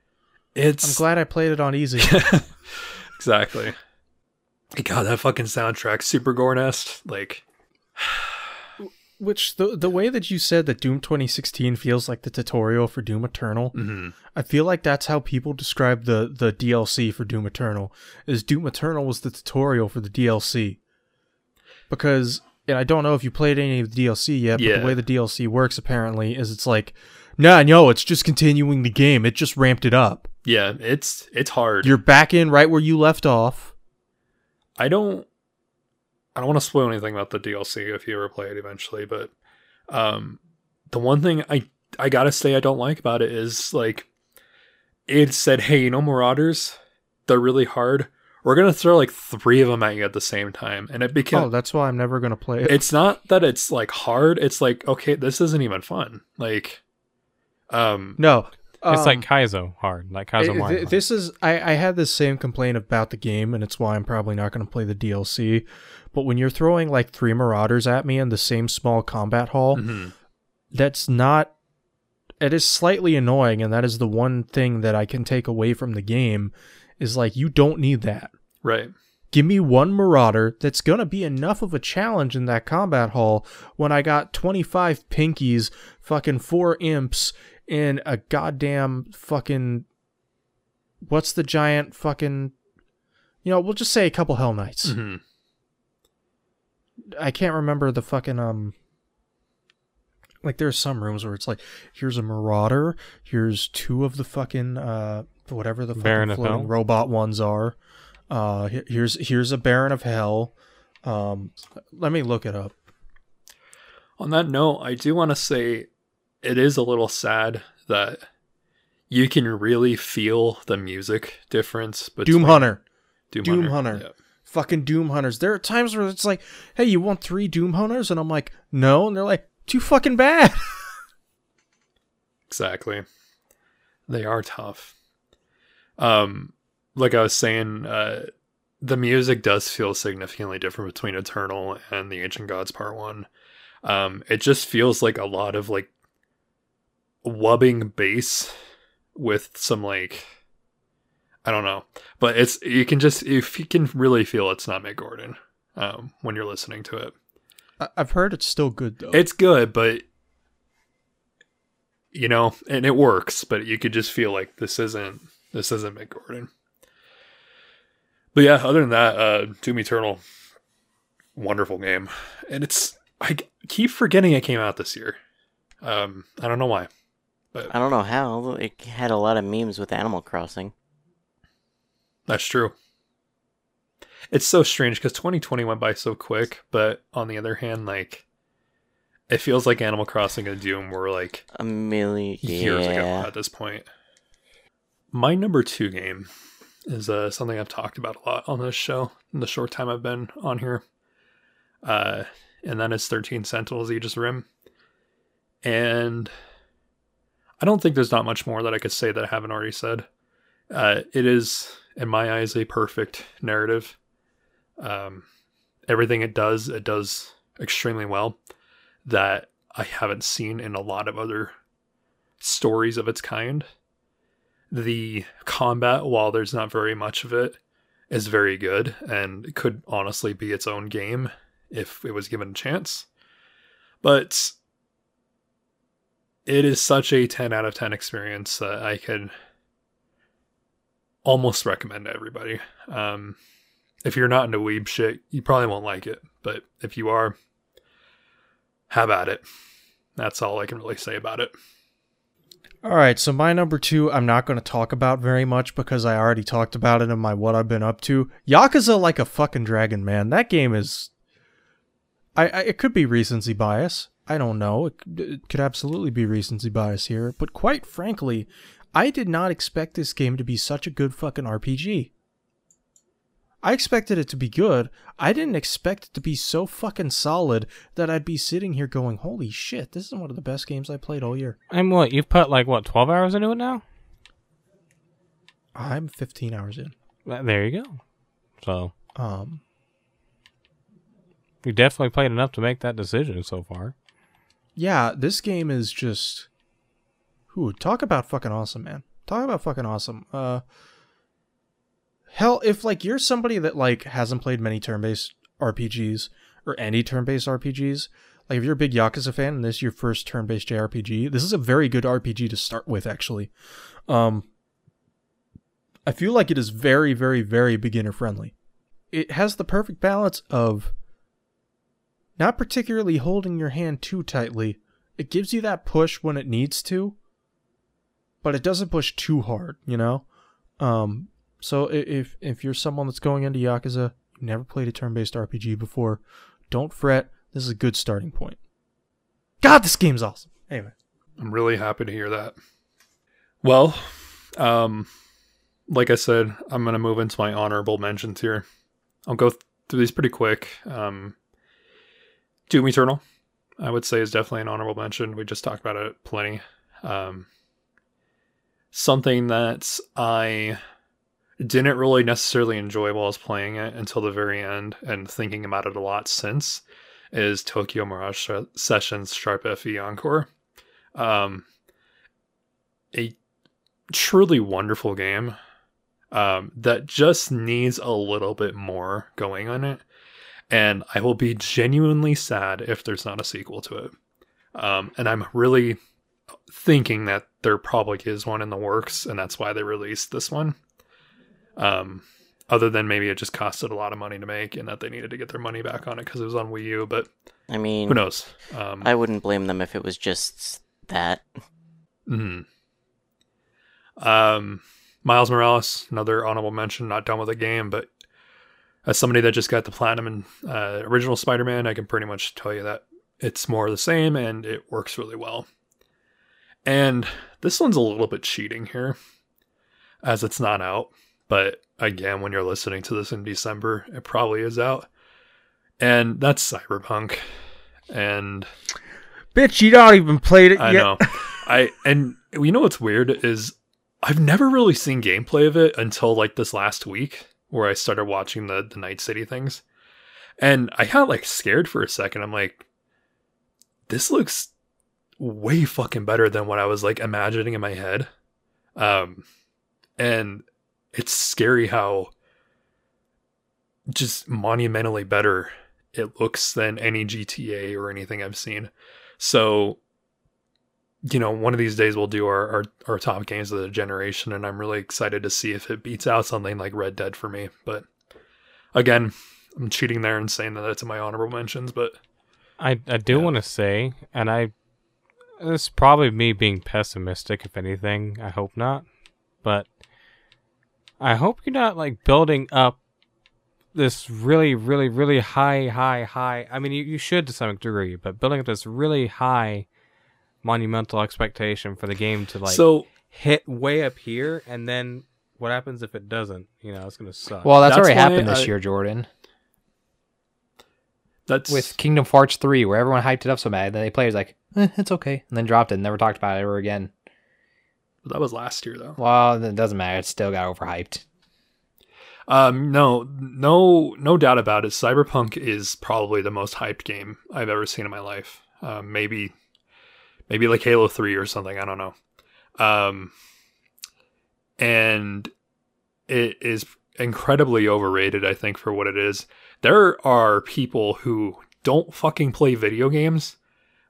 It's I'm glad I played it on easy. exactly. God, that fucking soundtrack, Super Gore Nest, like Which the the way that you said that Doom 2016 feels like the tutorial for Doom Eternal, mhm. I feel like that's how people describe the the DLC for Doom Eternal. Is Doom Eternal was the tutorial for the DLC. Because and I don't know if you played any of the DLC yet, but Yeah. the way the DLC works apparently is it's like, nah, no, it's just continuing the game. It just ramped it up. yeah, it's it's hard. You're back in right where you left off. I don't I don't want to spoil anything about the DLC if you ever play it eventually, but um the one thing I I gotta say I don't like about it is like it said, hey, you know Marauders? They're really hard. We're gonna throw like three of them at you at the same time. And it became Oh, that's why I'm never gonna play it. it's not that it's like hard, it's like, okay, this isn't even fun. Like um no, It's um, like Kaizo hard, like Kaizo Mario. th- hard. this is I, I had the same complaint about the game and it's why i'm probably not going to play the dlc but when you're throwing like three marauders at me in the same small combat hall mhm. that's not it is slightly annoying and that is the one thing that i can take away from the game is like you don't need that right. give me one marauder that's going to be enough of a challenge in that combat hall when i got 25 pinkies fucking four imps and a goddamn fucking what's the giant fucking you know we'll just say a couple hell knights Mhm. i can't remember the fucking um like there's some rooms where it's like here's a marauder here's two of the fucking uh whatever the Baron fucking of floating robot ones are. Uh here's here's a baron of hell. Um let me look it up. On that note, I do want to say it is a little sad that you can really feel the music difference between doom hunter Doom, Doom Hunter. Hunter. Yeah. fucking doom hunters there are times where it's like hey you want three doom hunters and i'm like no and they're like too fucking bad Exactly. They are tough. Um, like I was saying, uh, the music does feel significantly different between Eternal and the Ancient Gods Part One. Um, it just feels like a lot of like wubbing bass with some like I don't know, but it's you can just if you can really feel it's not Mick Gordon um, when you're listening to it. I've heard it's still good though It's good, but you know, and it works, but you could just feel like this isn't this isn't Mick Gordon. But yeah, other than that, uh Doom Eternal, wonderful game. And it's I keep forgetting it came out this year. Um, I don't know why. I don't know how. It had a lot of memes with Animal Crossing. That's true. It's so strange because 2020 went by so quick, but on the other hand, like it feels like Animal Crossing and Doom were like A million years ago at this point. My number two game is uh, something I've talked about a lot on this show in the short time I've been on here. Uh, and that is 13 Sentinels Aegis Rim. And I don't think there's not much more that I could say that I haven't already said. Uh, it is, in my eyes, a perfect narrative. Um, everything it does, it does extremely well. That I haven't seen in a lot of other stories of its kind. The combat, while there's not very much of it, is very good and could honestly be its own game if it was given a chance. But it is such a 10 out of 10 experience that I could almost recommend to everybody. Um, if you're not into weeb shit, you probably won't like it. But if you are, have at it. That's all I can really say about it. All right, so my number two, I'm not going to talk about very much because I already talked about it in my what I've been up to. Yakuza like a fucking dragon, man. That game is. I, I it could be recency bias. I don't know. It, could- it could absolutely be recency bias here, but quite frankly, I did not expect this game to be such a good fucking RPG. I expected it to be good. I didn't expect it to be so fucking solid that I'd be sitting here going, "Holy shit, this is one of the best games I played all year." And what you've put like what twelve hours into it now? I'm 15 hours in. There you go. So Um, you definitely played enough to make that decision so far. Yeah, this game is just. Ooh, talk about fucking awesome, man. talk about fucking awesome. Uh, hell, if like you're somebody that like hasn't played many turn-based RPGs or any turn-based RPGs, like if you're a big Yakuza fan and this is your first turn-based JRPG, this is a very good RPG to start with. Actually, um, I feel like it is very, very, very beginner friendly. It has the perfect balance of not particularly holding your hand too tightly. It gives you that push when it needs to, but it doesn't push too hard, you know? Um, so if if you're someone that's going into Yakuza, never played a turn-based RPG before, don't fret. This is a good starting point. God, this game's awesome. Anyway, I'm really happy to hear that. Well, um, like I said, I'm gonna move into my honorable mentions here. I'll go through these pretty quick. Um, Doom Eternal, I would say, is definitely an honorable mention. We just talked about it plenty. Um, something that I didn't really necessarily enjoy while I was playing it until the very end, and thinking about it a lot since, is Tokyo Mirage Sessions Sharp FE Encore. Um, a truly wonderful game um, that just needs a little bit more going on it. And I will be genuinely sad if there's not a sequel to it. Um, and I'm really thinking that there probably is one in the works, and that's why they released this one. Um, other than maybe it just costed a lot of money to make, and that they needed to get their money back on it because it was on Wii U. But I mean, who knows? Um, I wouldn't blame them if it was just that. mhm. Um, Miles Morales, another honorable mention. Not done with the game, but as somebody that just got the platinum in uh, original Spider-Man, I can pretty much tell you that it's more the same and it works really well. And this one's a little bit cheating here, as it's not out. But again, when you're listening to this in December, it probably is out. And that's Cyberpunk. And bitch, you don't even played it yet. I know. I and you know what's weird is I've never really seen gameplay of it until like this last week where I started watching the the Night City things. And I got like scared for a second. I'm like this looks way fucking better than what I was like imagining in my head. Um and it's scary how just monumentally better it looks than any GTA or anything I've seen. So, you know, one of these days we'll do our, our, our top games of the generation, and I'm really excited to see if it beats out something like Red Dead for me. But again, I'm cheating there and saying that it's in my honorable mentions, but I I do Yeah. want to say, and I it's probably me being pessimistic, if anything. I hope not, but I hope you're not like building up this really, really, really high, high, high. I mean, you, you should to some degree, but building up this really high, monumental expectation for the game to like so hit way up here, and then what happens if it doesn't? You know, it's gonna suck. Well, that's, That's already why happened this I- year, Jordan, that's with Kingdom Hearts 3, where everyone hyped it up so bad, that they played it like, eh, it's okay, and then dropped it and never talked about it ever again. that was last year though. Well, it doesn't matter. It still got overhyped. Um, no, no, no doubt about it. Cyberpunk is probably the most hyped game I've ever seen in my life. Um, maybe, maybe like Halo Three or something. I don't know. Um, and it is incredibly overrated. I think for what it is. There are people who don't fucking play video games.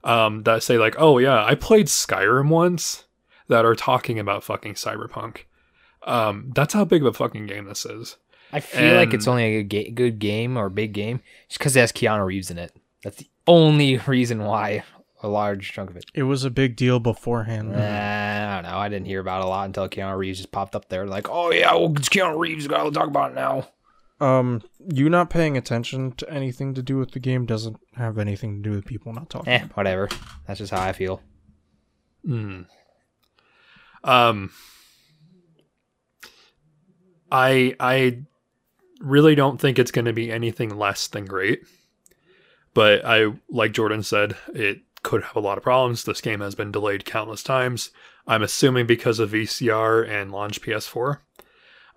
Um, that say like, oh yeah, I played Skyrim once. That are talking about fucking Cyberpunk. Um, that's how big of a fucking game this is. I feel like it's only a good game or big game just because it has Keanu Reeves in it. That's the only reason why a large chunk of it. It was a big deal beforehand. Nah, I don't know. I didn't hear about it a lot until Keanu Reeves just popped up there. Like, oh yeah, well, it's Keanu Reeves. Gotta talk about it now. Um, you not paying attention to anything to do with the game doesn't have anything to do with people not talking. Eh, whatever. That's just how I feel. Hmm. Um, I I really don't think it's going to be anything less than great. But I, like Jordan said, it could have a lot of problems. This game has been delayed countless times. I'm assuming because of VCR and launch PS4.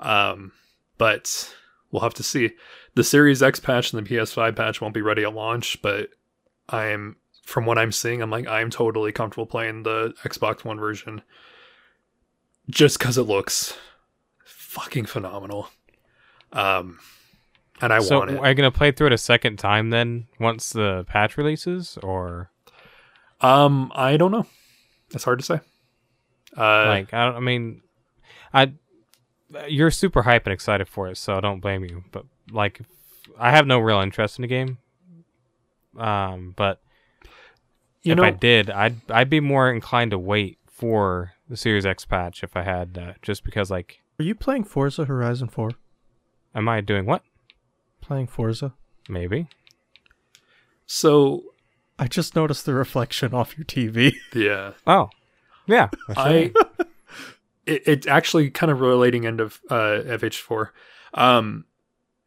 Um, but we'll have to see. The Series X patch and the PS5 patch won't be ready at launch, but I'm from what I'm seeing, I'm like I'm totally comfortable playing the Xbox One version just because it looks fucking phenomenal. Um, and I so want it. are you gonna play through it a second time then once the patch releases, or Um, I don't know. It's hard to say. Uh, like I don't? I mean, I you're super hype and excited for it, so I don't blame you. But like, I have no real interest in the game. Um, but you if know, I did, I'd I'd be more inclined to wait for the Series X patch if I had that, just because like, Are you playing Forza Horizon 4? am I doing what? Playing Forza? Maybe. so I just noticed the reflection off your TV. yeah, Oh, yeah. I it, it's actually kind of relating into uh, FH4. Um,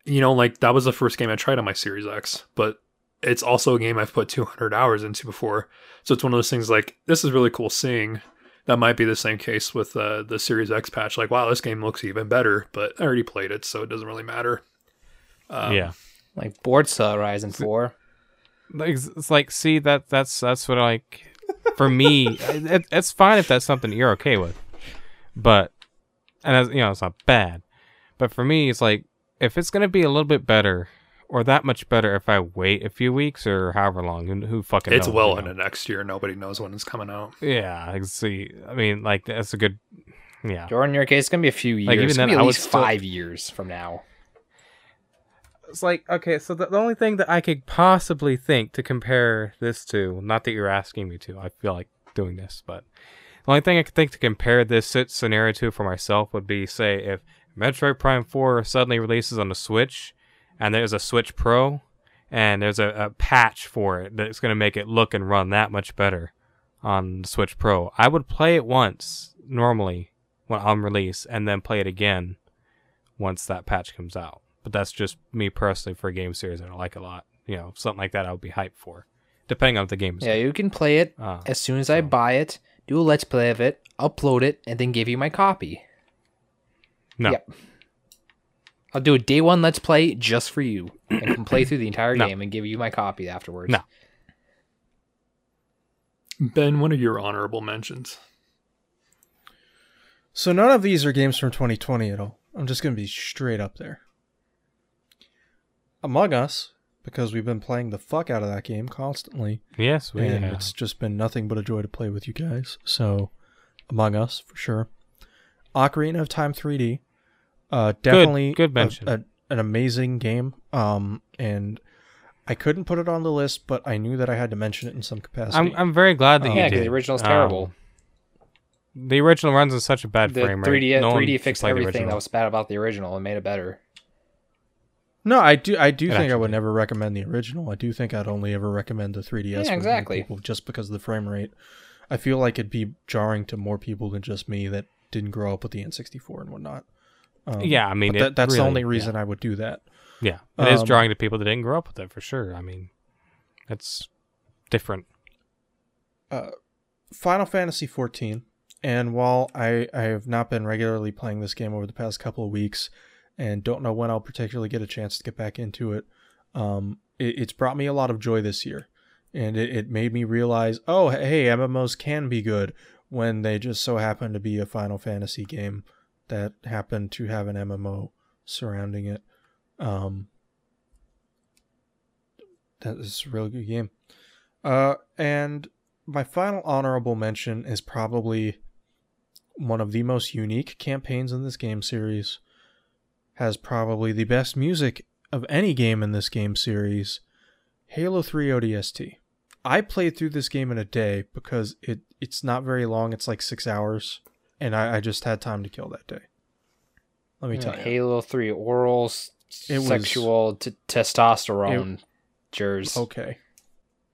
you know, like that was the first game I tried on my Series X, but it's also a game I've put 200 hours into before. So it's one of those things like this is really cool seeing. That might be the same case with uh, the Series X patch. Like, wow, this game looks even better, but I already played it, so it doesn't really matter. Um, yeah. Like Forza Horizon 4. Like, it's it's like, see that that's that's what I like. For me, it, it's fine if that's something you're okay with, but and as, you know, it's not bad. But for me, it's like if it's gonna be a little bit better or that much better if I wait a few weeks or however long, who, who fucking It's knows, well you know? into next year. Nobody knows when it's coming out. Yeah, I see. I mean, like that's a good. Yeah, Jordan, in your case, it's going to be a few years. Like, even it's going to then, be I at would least still- five years from now. It's like okay. So the, the only thing that I could possibly think to compare this to, not that you're asking me to, I feel like doing this, but the only thing I could think to compare this scenario to for myself would be, say, if Metroid Prime Four suddenly releases on the Switch, and there's a Switch Pro, and there's a, a patch for it that's going to make it look and run that much better on the Switch Pro. I would play it once normally when on release, and then play it again once that patch comes out. But that's just me personally for a game series that I like a lot. You know, something like that I would be hyped for, depending on what the game is. Yeah, you can play it Ah, as soon as I buy it, do a let's play of it, upload it, and then give you my copy. no, Yep. I'll do a day one let's play just for you, and can play through the entire No. game and give you my copy afterwards. No. Ben, what are your honorable mentions? So none of these are games from 2020 at all. I'm just going to be straight up there. Among Us, because we've been playing the fuck out of that game constantly, yes, we and have. it's just been nothing but a joy to play with you guys. So, Among Us for sure. Ocarina of Time 3D, uh, definitely good a- mention. a- an amazing game. Um, and I couldn't put it on the list, but I knew that I had to mention it in some capacity. I'm I'm very glad that Oh. you Yeah, did. because the original's Um, terrible. the original runs in such a bad The frame rate. 3D No 3D should fixed everything that was bad about the original and made it better. No, I do. I do It think I would never recommend the original. I do think I'd only ever recommend the 3DS. Yeah, exactly. people just because of the frame rate. I feel like it'd be jarring to more people than just me that didn't grow up with the N64 and whatnot. Um, Yeah, I mean, but it that, that's the really- only yeah. reason I would do that. Yeah, it is Um, drawing to people that didn't grow up with it for sure. I mean, it's different. Uh, Final Fantasy 14, and while I I have not been regularly playing this game over the past couple of weeks, and don't know when I'll particularly get a chance to get back into it, um, it, it's brought me a lot of joy this year, and it, it made me realize, oh hey, MMOs can be good when they just so happen to be a Final Fantasy game that happened to have an MMO surrounding it. Um, that is a really good game. Uh, and my final honorable mention is probably one of the most unique campaigns in this game series. Has probably the best music of any game in this game series. Halo 3 ODST. I played through this game in a day because it it's not very long. It's like six hours, and I, I just had time to kill that day. Let me Yeah, tell you. Halo 3 oral s- It was- sexual t- testosterone jers. okay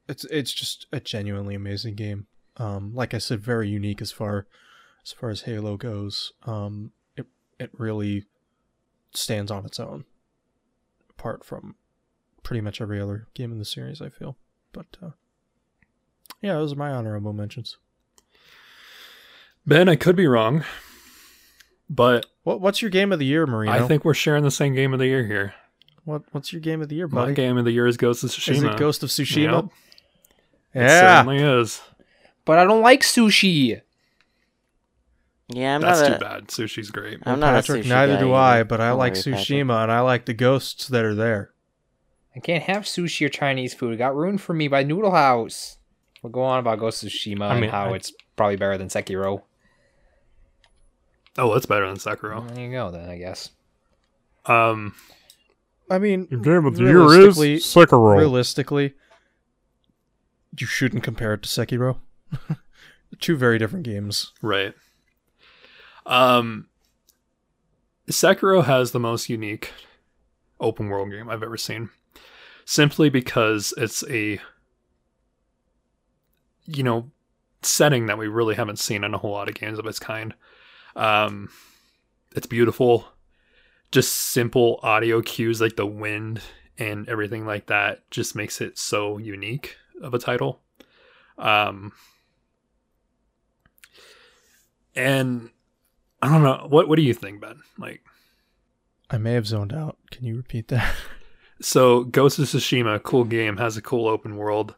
it's it's just a genuinely amazing game um like i said very unique as far as far as halo goes um it it really stands on its own apart from pretty much every other game in the series i feel but uh yeah those are my honorable mentions Ben, I could be wrong, but what what's your game of the year marino I think we're sharing the same game of the year here. what what's your game of the year My buddy game of the year is Ghost of is Tsushima. it ghost of tsushima Yep, it certainly is. But I don't like sushi. Yeah, I'm That's not too a, bad. Sushi's great. I'm not a Patrick, sushi neither guy do either. I, but I Don't like worry, Patrick. Tsushima and I like the ghosts that are there. I can't have sushi or Chinese food. It got ruined for me by Noodle House. We'll go on about Ghost of Tsushima I mean, and how I- it's probably better than Sekiro. Oh, that's better than Sekiro. There you go, then I guess. Um, I mean, game of the year is Realistically- Sekiro. realistically, you shouldn't compare it to Sekiro. Two very different games. right. Um, Sekiro has the most unique open world game I've ever seen, simply because it's a you know setting that we really haven't seen in a whole lot of games of its kind. Um, it's beautiful, just simple audio cues like the wind and everything like that just makes it so unique of a title. Um, and I don't know what what do you think, Ben? Like, I may have zoned out. Can you repeat that? so Ghost of Tsushima, cool game, has a cool open world,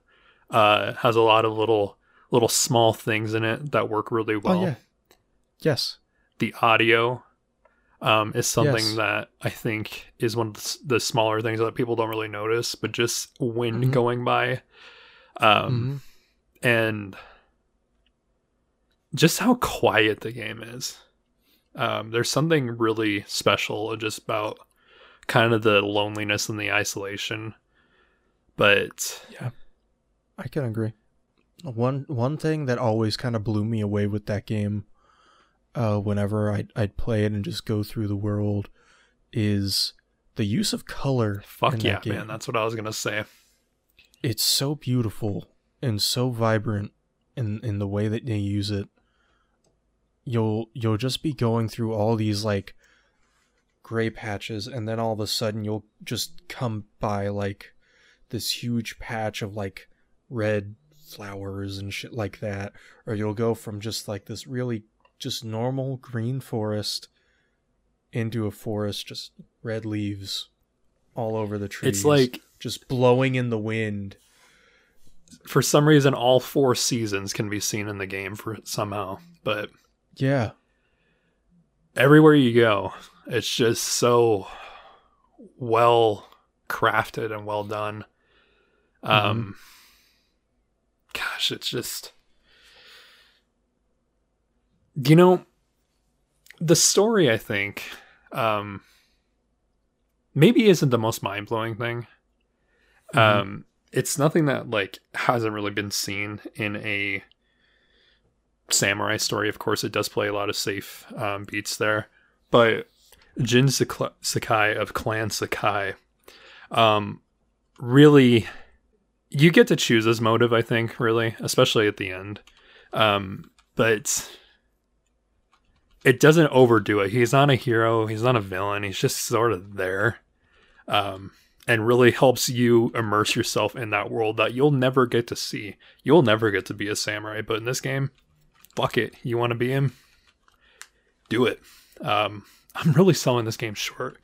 uh, has a lot of little little small things in it that work really well. oh yeah. Yes. The audio um, is something Yes. that I think is one of the, the smaller things that people don't really notice, but just wind Mhm. going by, um, Mhm. and just how quiet the game is. Um, there's something really special just about kind of the loneliness and the isolation. But yeah, I can agree. One one thing that always kind of blew me away with that game, uh, whenever I'd, I'd play it and just go through the world, is the use of color. fuck yeah, that man, that's what I was gonna say. it's so beautiful and so vibrant in in the way that they use it. You'll you'll just be going through all these like gray patches and then all of a sudden you'll just come by like this huge patch of like red flowers and shit like that. Or you'll go from just like this really just normal green forest into a forest just red leaves all over the trees It's like just blowing in the wind. For some reason all four seasons can be seen in the game for somehow, but Yeah. everywhere you go, it's just so well crafted and well done. Um gosh, it's just you know the story I think um maybe isn't the most mind-blowing thing. Um it's nothing that like hasn't really been seen in a samurai story. Of course, it does play a lot of safe um, beats there, but Jin Sakai of Clan Sakai, um, really, you get to choose his motive. I think really, especially at the end, um, but it doesn't overdo it. He's not a hero. He's not a villain. He's just sort of there. Um, and really helps you immerse yourself in that world that you'll never get to see. You'll never get to be a samurai, but in this game, fuck it. You want to be him? Do it. Um, I'm really selling this game short.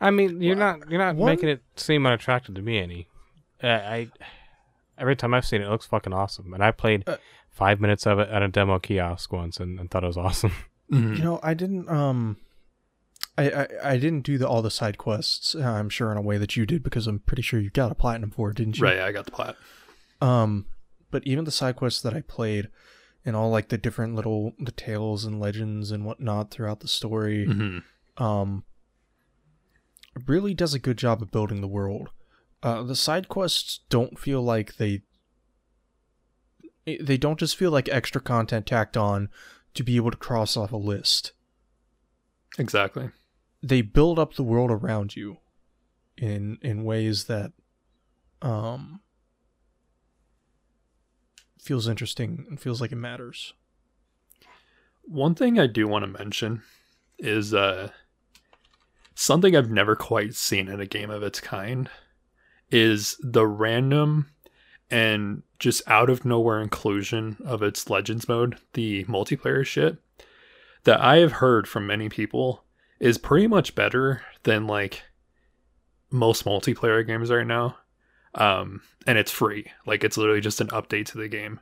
I mean, you're not you're not One- making it seem unattractive to me any. Uh, I every time I've seen it, it looks fucking awesome, and I played Uh, five minutes of it at a demo kiosk once and, and thought it was awesome. Mhm. You know, I didn't um I, I, I didn't do the all the side quests, uh, I'm sure in a way that you did because I'm pretty sure you got a platinum for it, didn't you? Right, I got the plat. Um but even the side quests that I played and all like the different little details and legends and whatnot throughout the story, hmm um really does a good job of building the world. Uh, the side quests don't feel like they they don't just feel like extra content tacked on to be able to cross off a list. Exactly. They build up the world around you in in ways that um feels interesting and feels like it matters. One thing I do want to mention is uh, something I've never quite seen in a game of its kind is the random and just out of nowhere inclusion of its legends mode, the multiplayer shit that I have heard from many people is pretty much better than like most multiplayer games right now. Um, and it's free. Like it's literally just an update to the game.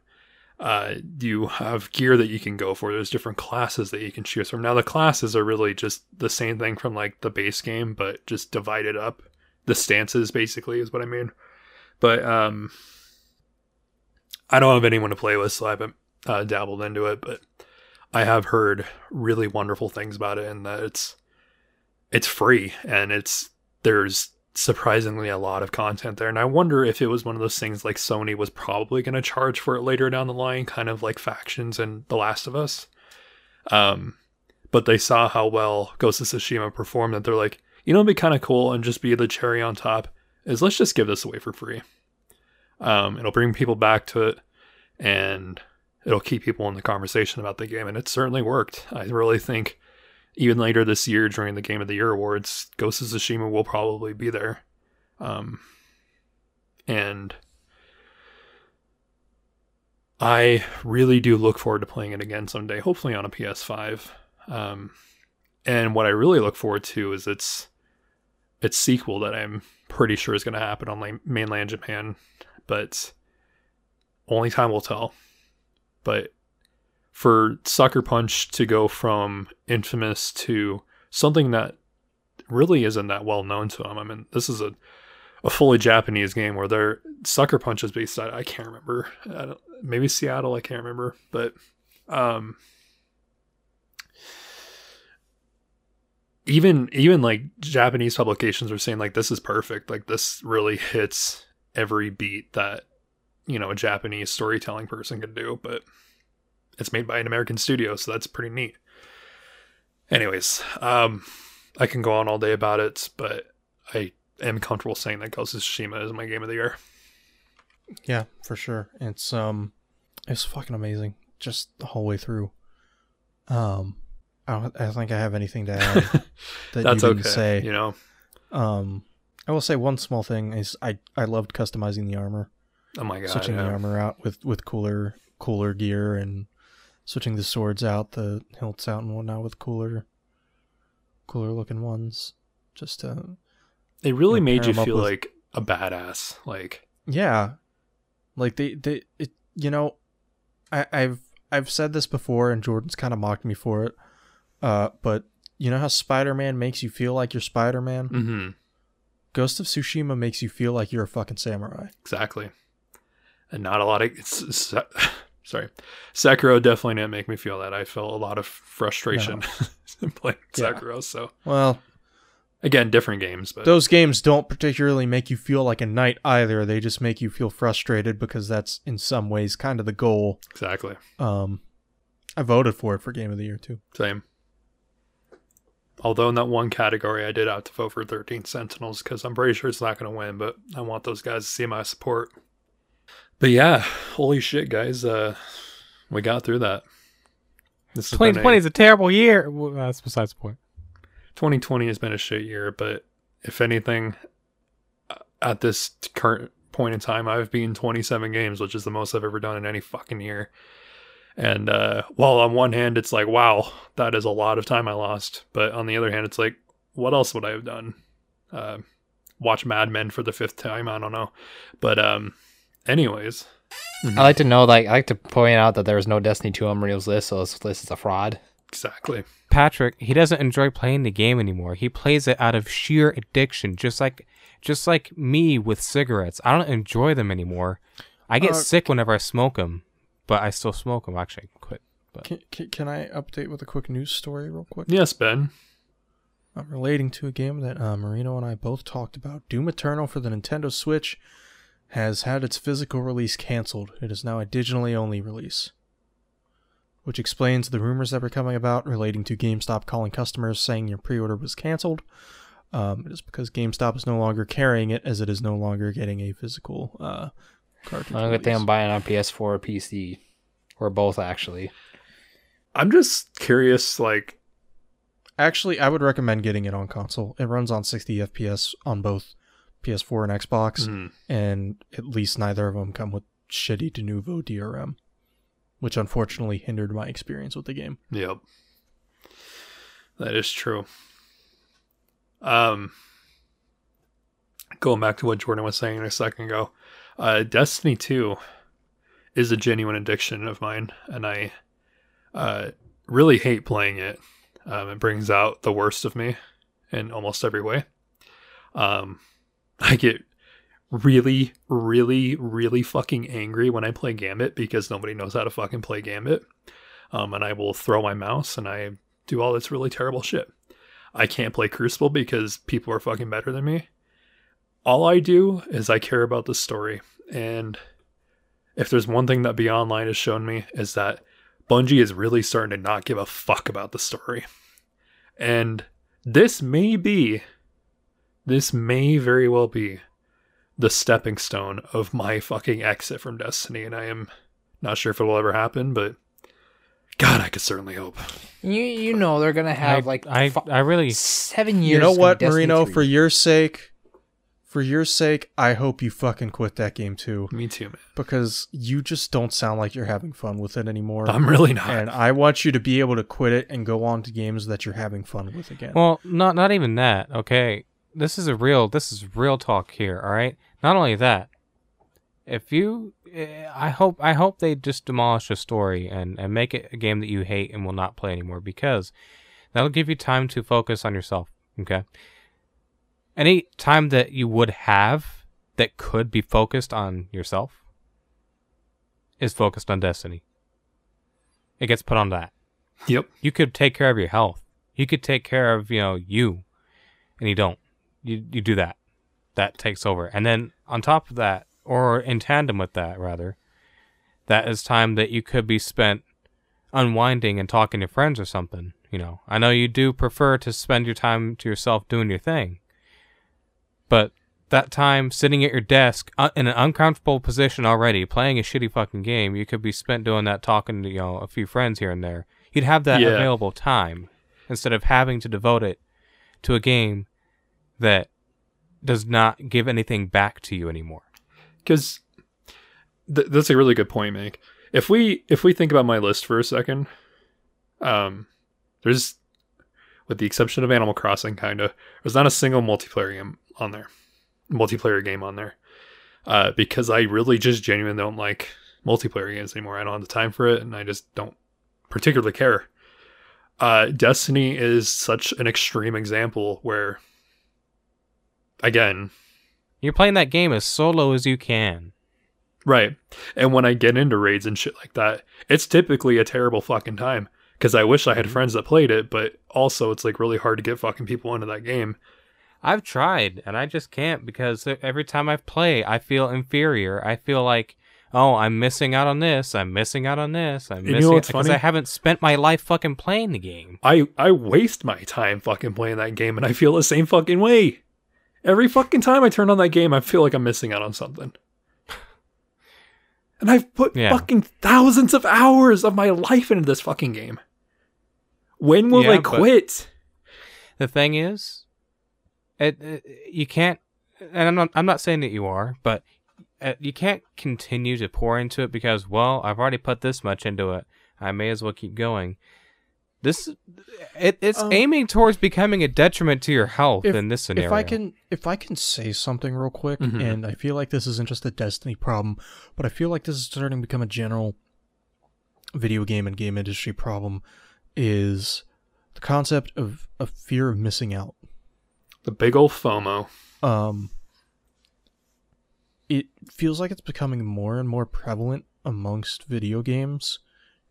uh, you have gear that you can go for. There's different classes that you can choose from. Now the classes are really just the same thing from like the base game, but just divided up. The stances basically is what I mean. But um, I don't have anyone to play with, so I haven't uh, dabbled into it. But I have heard really wonderful things about it, and that it's it's free and it's there's surprisingly a lot of content there. And I wonder if it was one of those things like Sony was probably going to charge for it later down the line, kind of like Factions and The Last of Us. Um, but they saw how well Ghost of Tsushima performed that they're like, you know, it'd be kind of cool and just be the cherry on top is let's just give this away for free. Um, it'll bring people back to it and it'll keep people in the conversation about the game. And it certainly worked. I really think even later this year during the Game of the Year awards, Ghost of Tsushima will probably be there. Um, and I really do look forward to playing it again someday, hopefully on a PS5. Um, and what I really look forward to is its its sequel that I'm pretty sure is going to happen on mainland Japan, but only time will tell. But for Sucker Punch to go from infamous to something that really isn't that well known to them. I mean, this is a a fully Japanese game where their Sucker Punch is based out. I can't remember. I maybe Seattle. I can't remember, but um, even even like Japanese publications are saying like this is perfect. Like this really hits every beat that you know a Japanese storytelling person can do, but it's made by an American studio, so that's pretty neat. Anyways, um, I can go on all day about it, but I am comfortable saying that Ghost of Tsushima is my game of the year. Yeah, for sure. It's um, it's fucking amazing, just the whole way through. Um, I don't, I think I have anything to add that That's you didn't okay. say. You know, Um, I will say one small thing is I I loved customizing the armor, oh my god, switching the armor out with with cooler cooler gear and switching the swords out, the hilts out and whatnot with cooler cooler looking ones. Just to It really Yeah, made pair you feel with- like a badass. Like, Yeah. Like they they it you know I I've I've said this before and Jordan's kind of mocked me for it. Uh but you know how Spider-Man makes you feel like you're Spider-Man? hmm Ghost of Tsushima makes you feel like you're a fucking samurai. exactly. And not a lot of it's, it's- sorry, Sekiro definitely didn't make me feel that. I felt a lot of frustration playing Yeah. Sekiro. So Well, again, different games, but those games don't particularly make you feel like a knight either. They just make you feel frustrated because that's in some ways kind of the goal. exactly Um I voted for it for game of the year too. same. Although in that one category, I did have to vote for 13 Sentinels because I'm pretty sure it's not going to win, but I want those guys to see my support. But yeah, holy shit, guys. Uh, we got through that. This has been a- 2020 is a terrible year. Well, that's besides the point. 2020 has been a shit year, but if anything, uh, at this current point in time, I've beaten 27 games, which is the most I've ever done in any fucking year. And uh, while on one hand, it's like, wow, that is a lot of time I lost. But on the other hand, it's like, what else would I have done? Uh, watch Mad Men for the fifth time? I don't know. But, um, anyways, I like to know, like, I like to point out that there was no Destiny 2 on Marino's list, so this list is a fraud. exactly. Patrick, he doesn't enjoy playing the game anymore. He plays it out of sheer addiction, just like just like me with cigarettes. I don't enjoy them anymore. I get Uh, sick whenever I smoke them, but I still smoke them. Actually, I quit. Can, can, can I update with a quick news story real quick? Yes, Ben. I'm relating to a game that uh, Marino and I both talked about. Doom Eternal for the Nintendo Switch has had its physical release canceled. It is now a digitally only release. Which explains the rumors that were coming about relating to GameStop calling customers saying your pre order was canceled. Um, it is because GameStop is no longer carrying it as it is no longer getting a physical uh, cartridge. I don't think I'm buying on PS4 or PC, or both, actually. I'm just curious, like, Actually, I would recommend getting it on console. It runs on 60 FPS on both PS4 and Xbox. hmm, and at least neither of them come with shitty Denuvo DRM, which unfortunately hindered my experience with the game. Yep. That is true. Um going back to what Jordan was saying a second ago. Uh Destiny 2 is a genuine addiction of mine, and I uh, really hate playing it. Um, it brings out the worst of me in almost every way. Um, I get really, really, really fucking angry when I play Gambit because nobody knows how to fucking play Gambit. Um, and I will throw my mouse and I do all this really terrible shit. I can't play Crucible because people are fucking better than me. All I do is I care about the story. And if there's one thing that Beyond Light has shown me is that Bungie is really starting to not give a fuck about the story. And this may be, this may very well be the stepping stone of my fucking exit from Destiny. And I am not sure if it will ever happen, but God, I could certainly hope. You you know they're gonna have I, like I, I really seven years. You know what, Destiny Marino? 3. For your sake, for your sake, I hope you fucking quit that game too, Me too, man. because you just don't sound like you're having fun with it anymore. I'm really not. and I want you to be able to quit it and go on to games that you're having fun with again. Well, not not even that. Okay, this is a real this is real talk here. All right. Not only that, if you, eh, I hope I hope they just demolish a story and and make it a game that you hate and will not play anymore because that'll give you time to focus on yourself. Okay. Any time that you would have that could be focused on yourself is focused on Destiny. It gets put on that yep. you could take care of your health. You could take care of, you know, you. And you don't. You you do that. That takes over. And then on top of that, or in tandem with that rather, that is time that you could be spent unwinding and talking to friends or something. You know. I know you do prefer to spend your time to yourself doing your thing. But that time sitting at your desk uh, in an uncomfortable position already, playing a shitty fucking game, you could be spent doing that, talking to you know a few friends here and there. You'd have that Yeah. available time instead of having to devote it to a game that does not give anything back to you anymore. because th- that's a really good point, Mike. If we if we think about my list for a second, um, there's, with the exception of Animal Crossing, kind of, there's not a single multiplayer game on there, multiplayer game on there, uh, because I really just genuinely don't like multiplayer games anymore. I don't have the time for it, and I just don't particularly care. Uh, Destiny is such an extreme example where, again, You're playing that game as solo as you can. Right. And when I get into raids and shit like that, it's typically a terrible fucking time because I wish I had mm-hmm. friends that played it, but also it's like really hard to get fucking people into that game. I've tried and I just can't because every time I play, I feel inferior. I feel like, oh, I'm missing out on this. I'm missing out on this. I'm you missing what's because? I haven't spent my life fucking playing the game. I I waste my time fucking playing that game and I feel the same fucking way. Every fucking time I turn on that game, I feel like I'm missing out on something. And I've put Yeah. fucking thousands of hours of my life into this fucking game. When will Yeah, I quit? The thing is, it, it you can't, and I'm not I'm not saying that you are, but uh, you can't continue to pour into it because well, I've already put this much into it. I may as well keep going. This it, it's Um, aiming towards becoming a detriment to your health if, in this scenario. if I can, if I can say something real quick, Mhm. and I feel like this isn't just a Destiny problem, but I feel like this is starting to become a general video game and game industry problem, is the concept of a fear of missing out. The big ol' FOMO. um it feels like it's becoming more and more prevalent amongst video games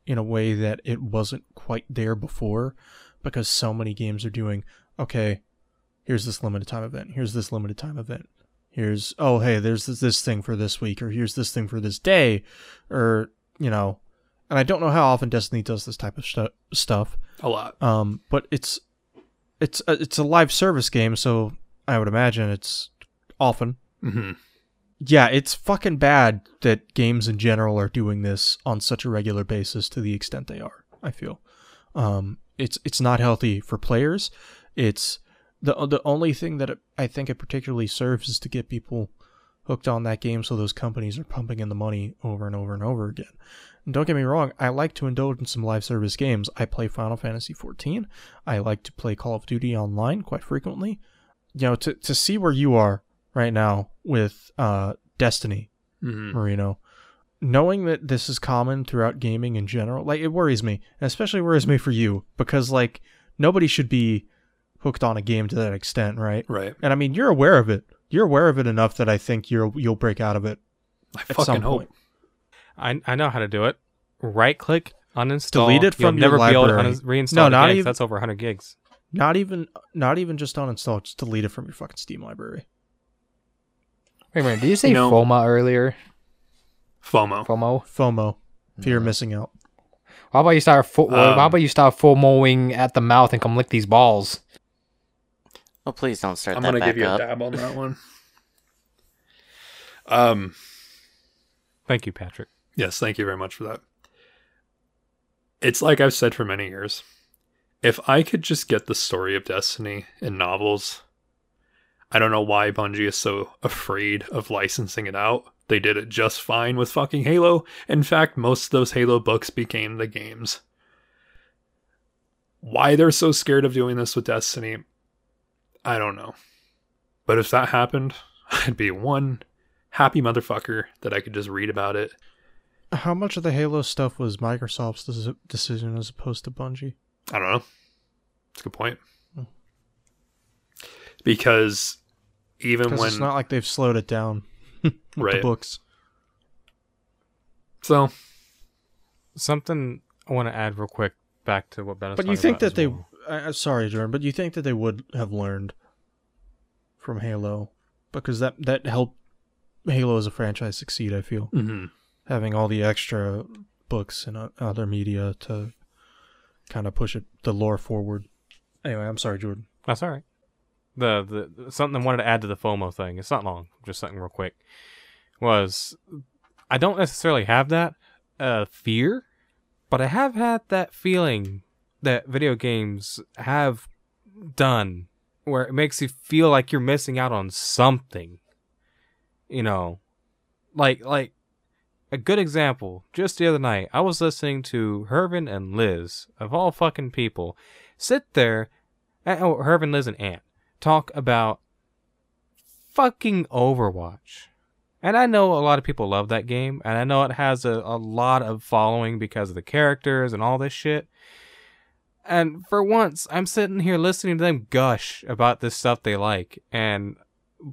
in a way that it wasn't quite there before because so many games are doing okay here's this limited time event here's this limited time event here's oh hey there's this, this thing for this week or here's this thing for this day or you know and i don't know how often destiny does this type of stu- stuff A lot. um, but it's it's a, it's a live service game, so I would imagine it's often. hmm Yeah, it's fucking bad that games in general are doing this on such a regular basis to the extent they are. I feel, um, it's it's not healthy for players. It's the the only thing that it, I think it particularly serves is to get people hooked on that game, so those companies are pumping in the money over and over and over again. And don't get me wrong, I like to indulge in some live service games. I play Final Fantasy XIV. I like to play Call of Duty online quite frequently. You know, to to see where you are right now with uh, Destiny, hmm Marino, knowing that this is common throughout gaming in general, like it worries me, and especially worries me for you because like nobody should be hooked on a game to that extent, right? Right. And I mean, you're aware of it. You're aware of it enough that I think you're you'll break out of it I at fucking some hope. point. I I know how to do it. Right click, uninstall. Delete it You'll from your never be able to library. unin- reinstall No, not again 'cause even- That's over 100 gigs. Not even not even just uninstall, just delete it from your fucking Steam library. Wait a minute. Did you say You know- FOMA earlier? FOMO. FOMO. FOMO. Fear of missing out. How about you start? Fo- Um, how about you start FOMOing at the mouth and come lick these balls? Oh, please don't start I'm that gonna back give you up. a dab on that one. Um. Thank you, Patrick. Yes, thank you very much for that. It's like I've said for many years. If I could just get the story of Destiny in novels, I don't know why Bungie is so afraid of licensing it out. They did it just fine with fucking Halo. In fact, most of those Halo books became the games. Why they're so scared of doing this with Destiny, I don't know. But if that happened, I'd be one happy motherfucker that I could just read about it How much of the Halo stuff was Microsoft's decision as opposed to Bungie? I don't know. It's a good point. Hmm. Because even when it's not like they've slowed it down with the Right. books. so Something I want to add real quick back to what Ben was But you think about that they? well. I I'm sorry, Jordan, but you think that they would have learned from Halo because that that helped Halo as a franchise succeed. I feel mhm. having all the extra books and uh, other media to kind of push it the lore forward. Anyway, I'm sorry, Jordan. That's all right. The, the something I wanted to add to the FOMO thing. It's not long, just something real quick. Was I don't necessarily have that uh, fear, but I have had that feeling that video games have done where it makes you feel like you're missing out on something. You know, like like a good example. Just the other night, I was listening to Hervin and Liz of all fucking people sit there. Oh, Hervin, Liz, and Ant talk about fucking Overwatch. And I know a lot of people love that game, and I know it has a, a lot of following because of the characters and all this shit. And for once, I'm sitting here listening to them gush about this stuff they like, and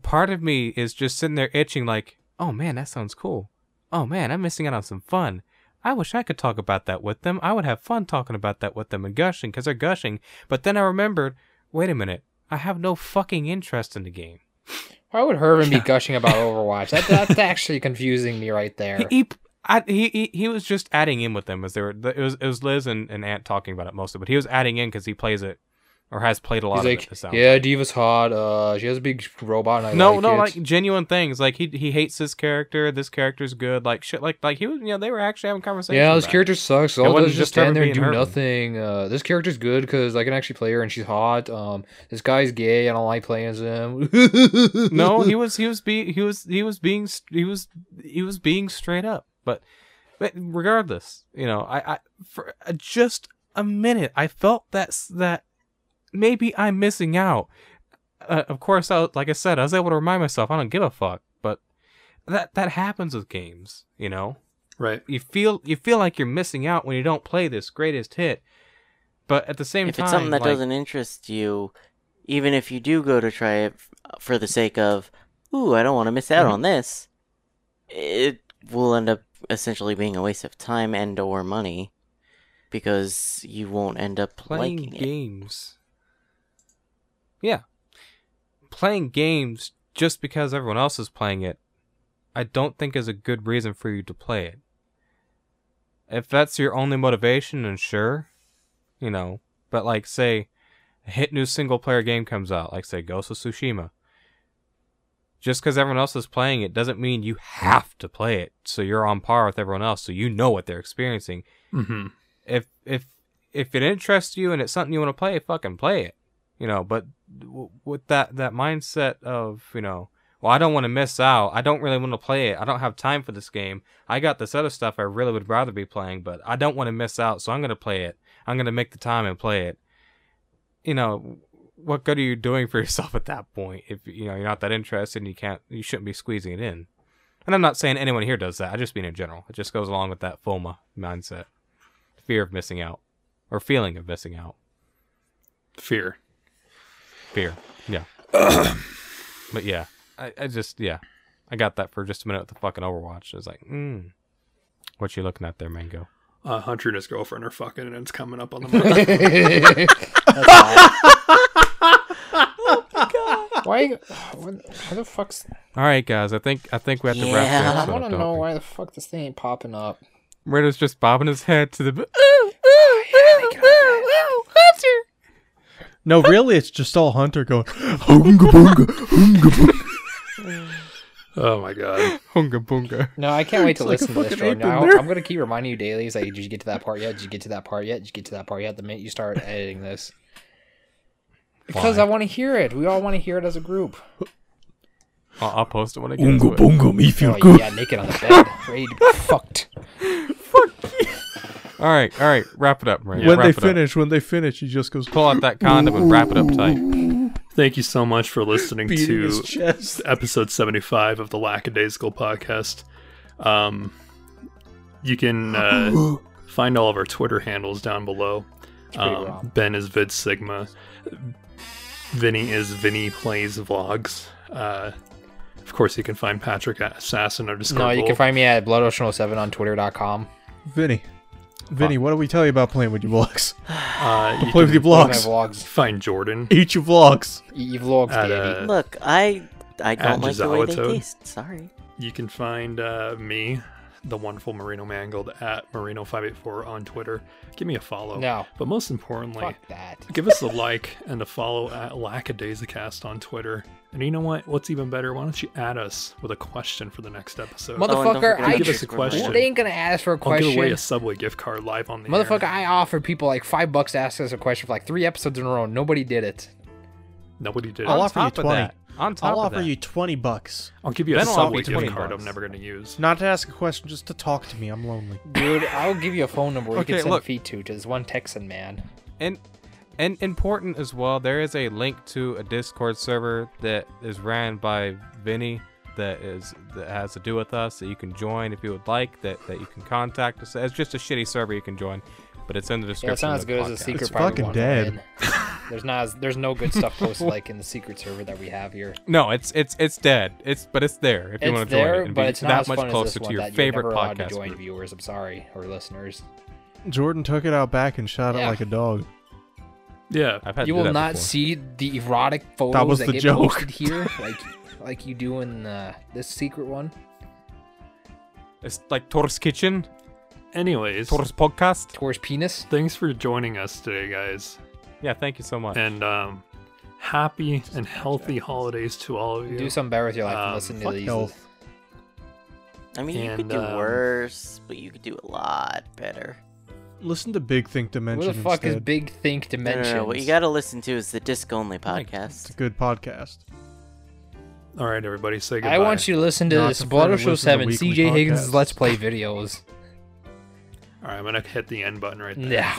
part of me is just sitting there itching, like, oh man, that sounds cool. Oh man, I'm missing out on some fun. I wish I could talk about that with them. I would have fun talking about that with them and gushing because they're gushing. But then I remembered, wait a minute, I have no fucking interest in the game. Why would Herman be gushing about Overwatch? That, that's actually confusing me right there. He, he, I, he, he, he was just adding in with them as they were. It was it was Liz and, and Ant talking about it mostly, but he was adding in because he plays it or has played a lot He's of like, it. yeah, D.Va's hot. Uh, she has a big robot. And I no, like no, it." like genuine things. Like he he hates this character. This character's good. Like shit. Like like he was. You know, they were actually having conversations. yeah, this about it. character sucks. All does just just stand there and do nothing. Uh, this character's good because I can actually play her and she's hot. Um, this guy's gay. I don't like playing as him. no, he was he was be he was he was being he was he was being straight up. But but regardless, you know, I I for just a minute I felt that that maybe I'm missing out. Uh, of course, I was, like I said, I was able to remind myself I don't give a fuck. But that that happens with games, you know. right. You feel you feel like you're missing out when you don't play this greatest hit. But at the same if time, if it's something that like, doesn't interest you, even if you do go to try it for the sake of, ooh, I don't want to miss out Mhm. on this, it will end up essentially being a waste of time and or money because you won't end up playing liking it. games. Yeah. Playing games just because everyone else is playing it, I don't think is a good reason for you to play it. If that's your only motivation, then sure, you know. But like, say, a hit new single player game comes out, like say Ghost of Tsushima. Just because everyone else is playing it doesn't mean you have to play it. So you're on par with everyone else, so you know what they're experiencing hmm if if if it interests you and it's something you want to play, fucking play it. You know, but with that that mindset of you know, well, I don't want to miss out. I don't really want to play it. I don't have time for this game. I got this other stuff I really would rather be playing, but I don't want to miss out, so I'm gonna play it. I'm gonna make the time and play it. You know, what good are you doing for yourself at that point? If you know you're not that interested and you can't, you shouldn't be squeezing it in. And I'm not saying anyone here does that. I just mean in general. It just goes along with that FOMA mindset, fear of missing out, or feeling of missing out. Fear. Fear. Yeah. but yeah, I, I just yeah, I got that for just a minute with the fucking Overwatch. I was like, mm, what you looking at there, Mango? Uh, Hunter and his girlfriend are fucking, and it's coming up on the mic. Why? What, how the fuck's? All right, guys. I think I think we have to wrap Yeah. this I want to know we? why the fuck this thing ain't popping up. Ritter's just bobbing his head to the. No, really, it's just all Hunter going. "Hunga bunga, hunga bunga." oh my god. Hunga bunga. No, I can't wait to It's listen a to this, fucking Jordan. ape I, there. I'm gonna keep reminding you daily. It's like, did you get to that part yet? Did you get to that part yet? Did you get to that part yet? The minute you start editing this, because Why? I want to hear it. We all want to hear it as a group. I'll, I'll post it when I get into Hunga it. bunga, me feel Oh, good. yeah, naked on the bed, ready to be fucked. All right, all right. Wrap it up, Miranda. When wrap they it up. finish, when they finish, he just goes pull out that condom and wrap it up tight. Thank you so much for listening to episode 75 of the Lackadaisical podcast. Um, you can uh, find all of our Twitter handles down below. Um, ben is Vid Sigma. Vinny is Vinny Plays Vlogs. Uh, of course, you can find Patrick at Assassin underscore. No, you can find me at bloodocean07 on twitter.com. Vinny, Vinny, what do we tell you about playing with your vlogs? Uh, you Play with your All vlogs. vlogs. find Jordan. Eat your vlogs. E vlogs, At, baby. uh, Look, I I At don't like the way they Toad. taste. Sorry. You can find uh, me, the wonderful Marino Mangled, at Marino584 on Twitter. Give me a follow. No. But most importantly, Fuck that. give us a like and a follow at Lackadaisicast on Twitter. And you know what? What's even better? Why don't you add us with a question for the next episode? Oh, and don't Motherfucker, forget I to give us a question. They ain't gonna ask for a I'll question. give away a Subway gift card live on the Motherfucker, air. I offered people like five bucks to ask us a question for like three episodes in a row. Nobody did it. Nobody did. I'll it. On offer you top of 20. that, on top I'll of offer that, you 20 bucks. I'll give you a Ben will Subway you 20 gift card bucks. I'm never going to use. Not to ask a question, just to talk to me. I'm lonely. Dude, I'll give you a phone number you Okay, can send look. feed to to this one Texan man. and and important as well. There is a link to a Discord server that is ran by Vinny that is that has to do with us that you can join if you would like. That that you can contact us. It's just a shitty server you can join, but it's in the Yeah, description. it's not as the good as the podcast. secret It's part we fucking want to dead. There's not as, there's no good stuff posted like in the secret server that we have here. No, it's it's it's dead. It's but it's there if you want to join there, it and but it's not that as much fun closer this to your that favorite you're never allowed to join group. viewers. I'm sorry, or listeners. Jordan took it out back and shot it like a dog. Yeah. I've had You will not before. see the erotic photos was that the get joke. posted here, like like you do in uh, this secret one. It's like Tor's Kitchen, Anyways, Tor's Podcast. Tor's penis. thanks for joining us today, guys. Yeah, thank you so much. And um, happy and healthy holidays to all of you. Do something better with your life than Um, listen to Fuck these. health. I mean, you could do um, worse, but you could do a lot better. Listen to Big Think Who What the fuck is. Big Think No, no, no, What you got to listen to is the Disc Only podcast. It's a good podcast. All right, everybody, say goodbye. I want you to listen to Not this Blood further Show 7 weekly CJ Higgins' podcasts. Let's Play videos. All right, I'm gonna hit the end button right there. Yeah.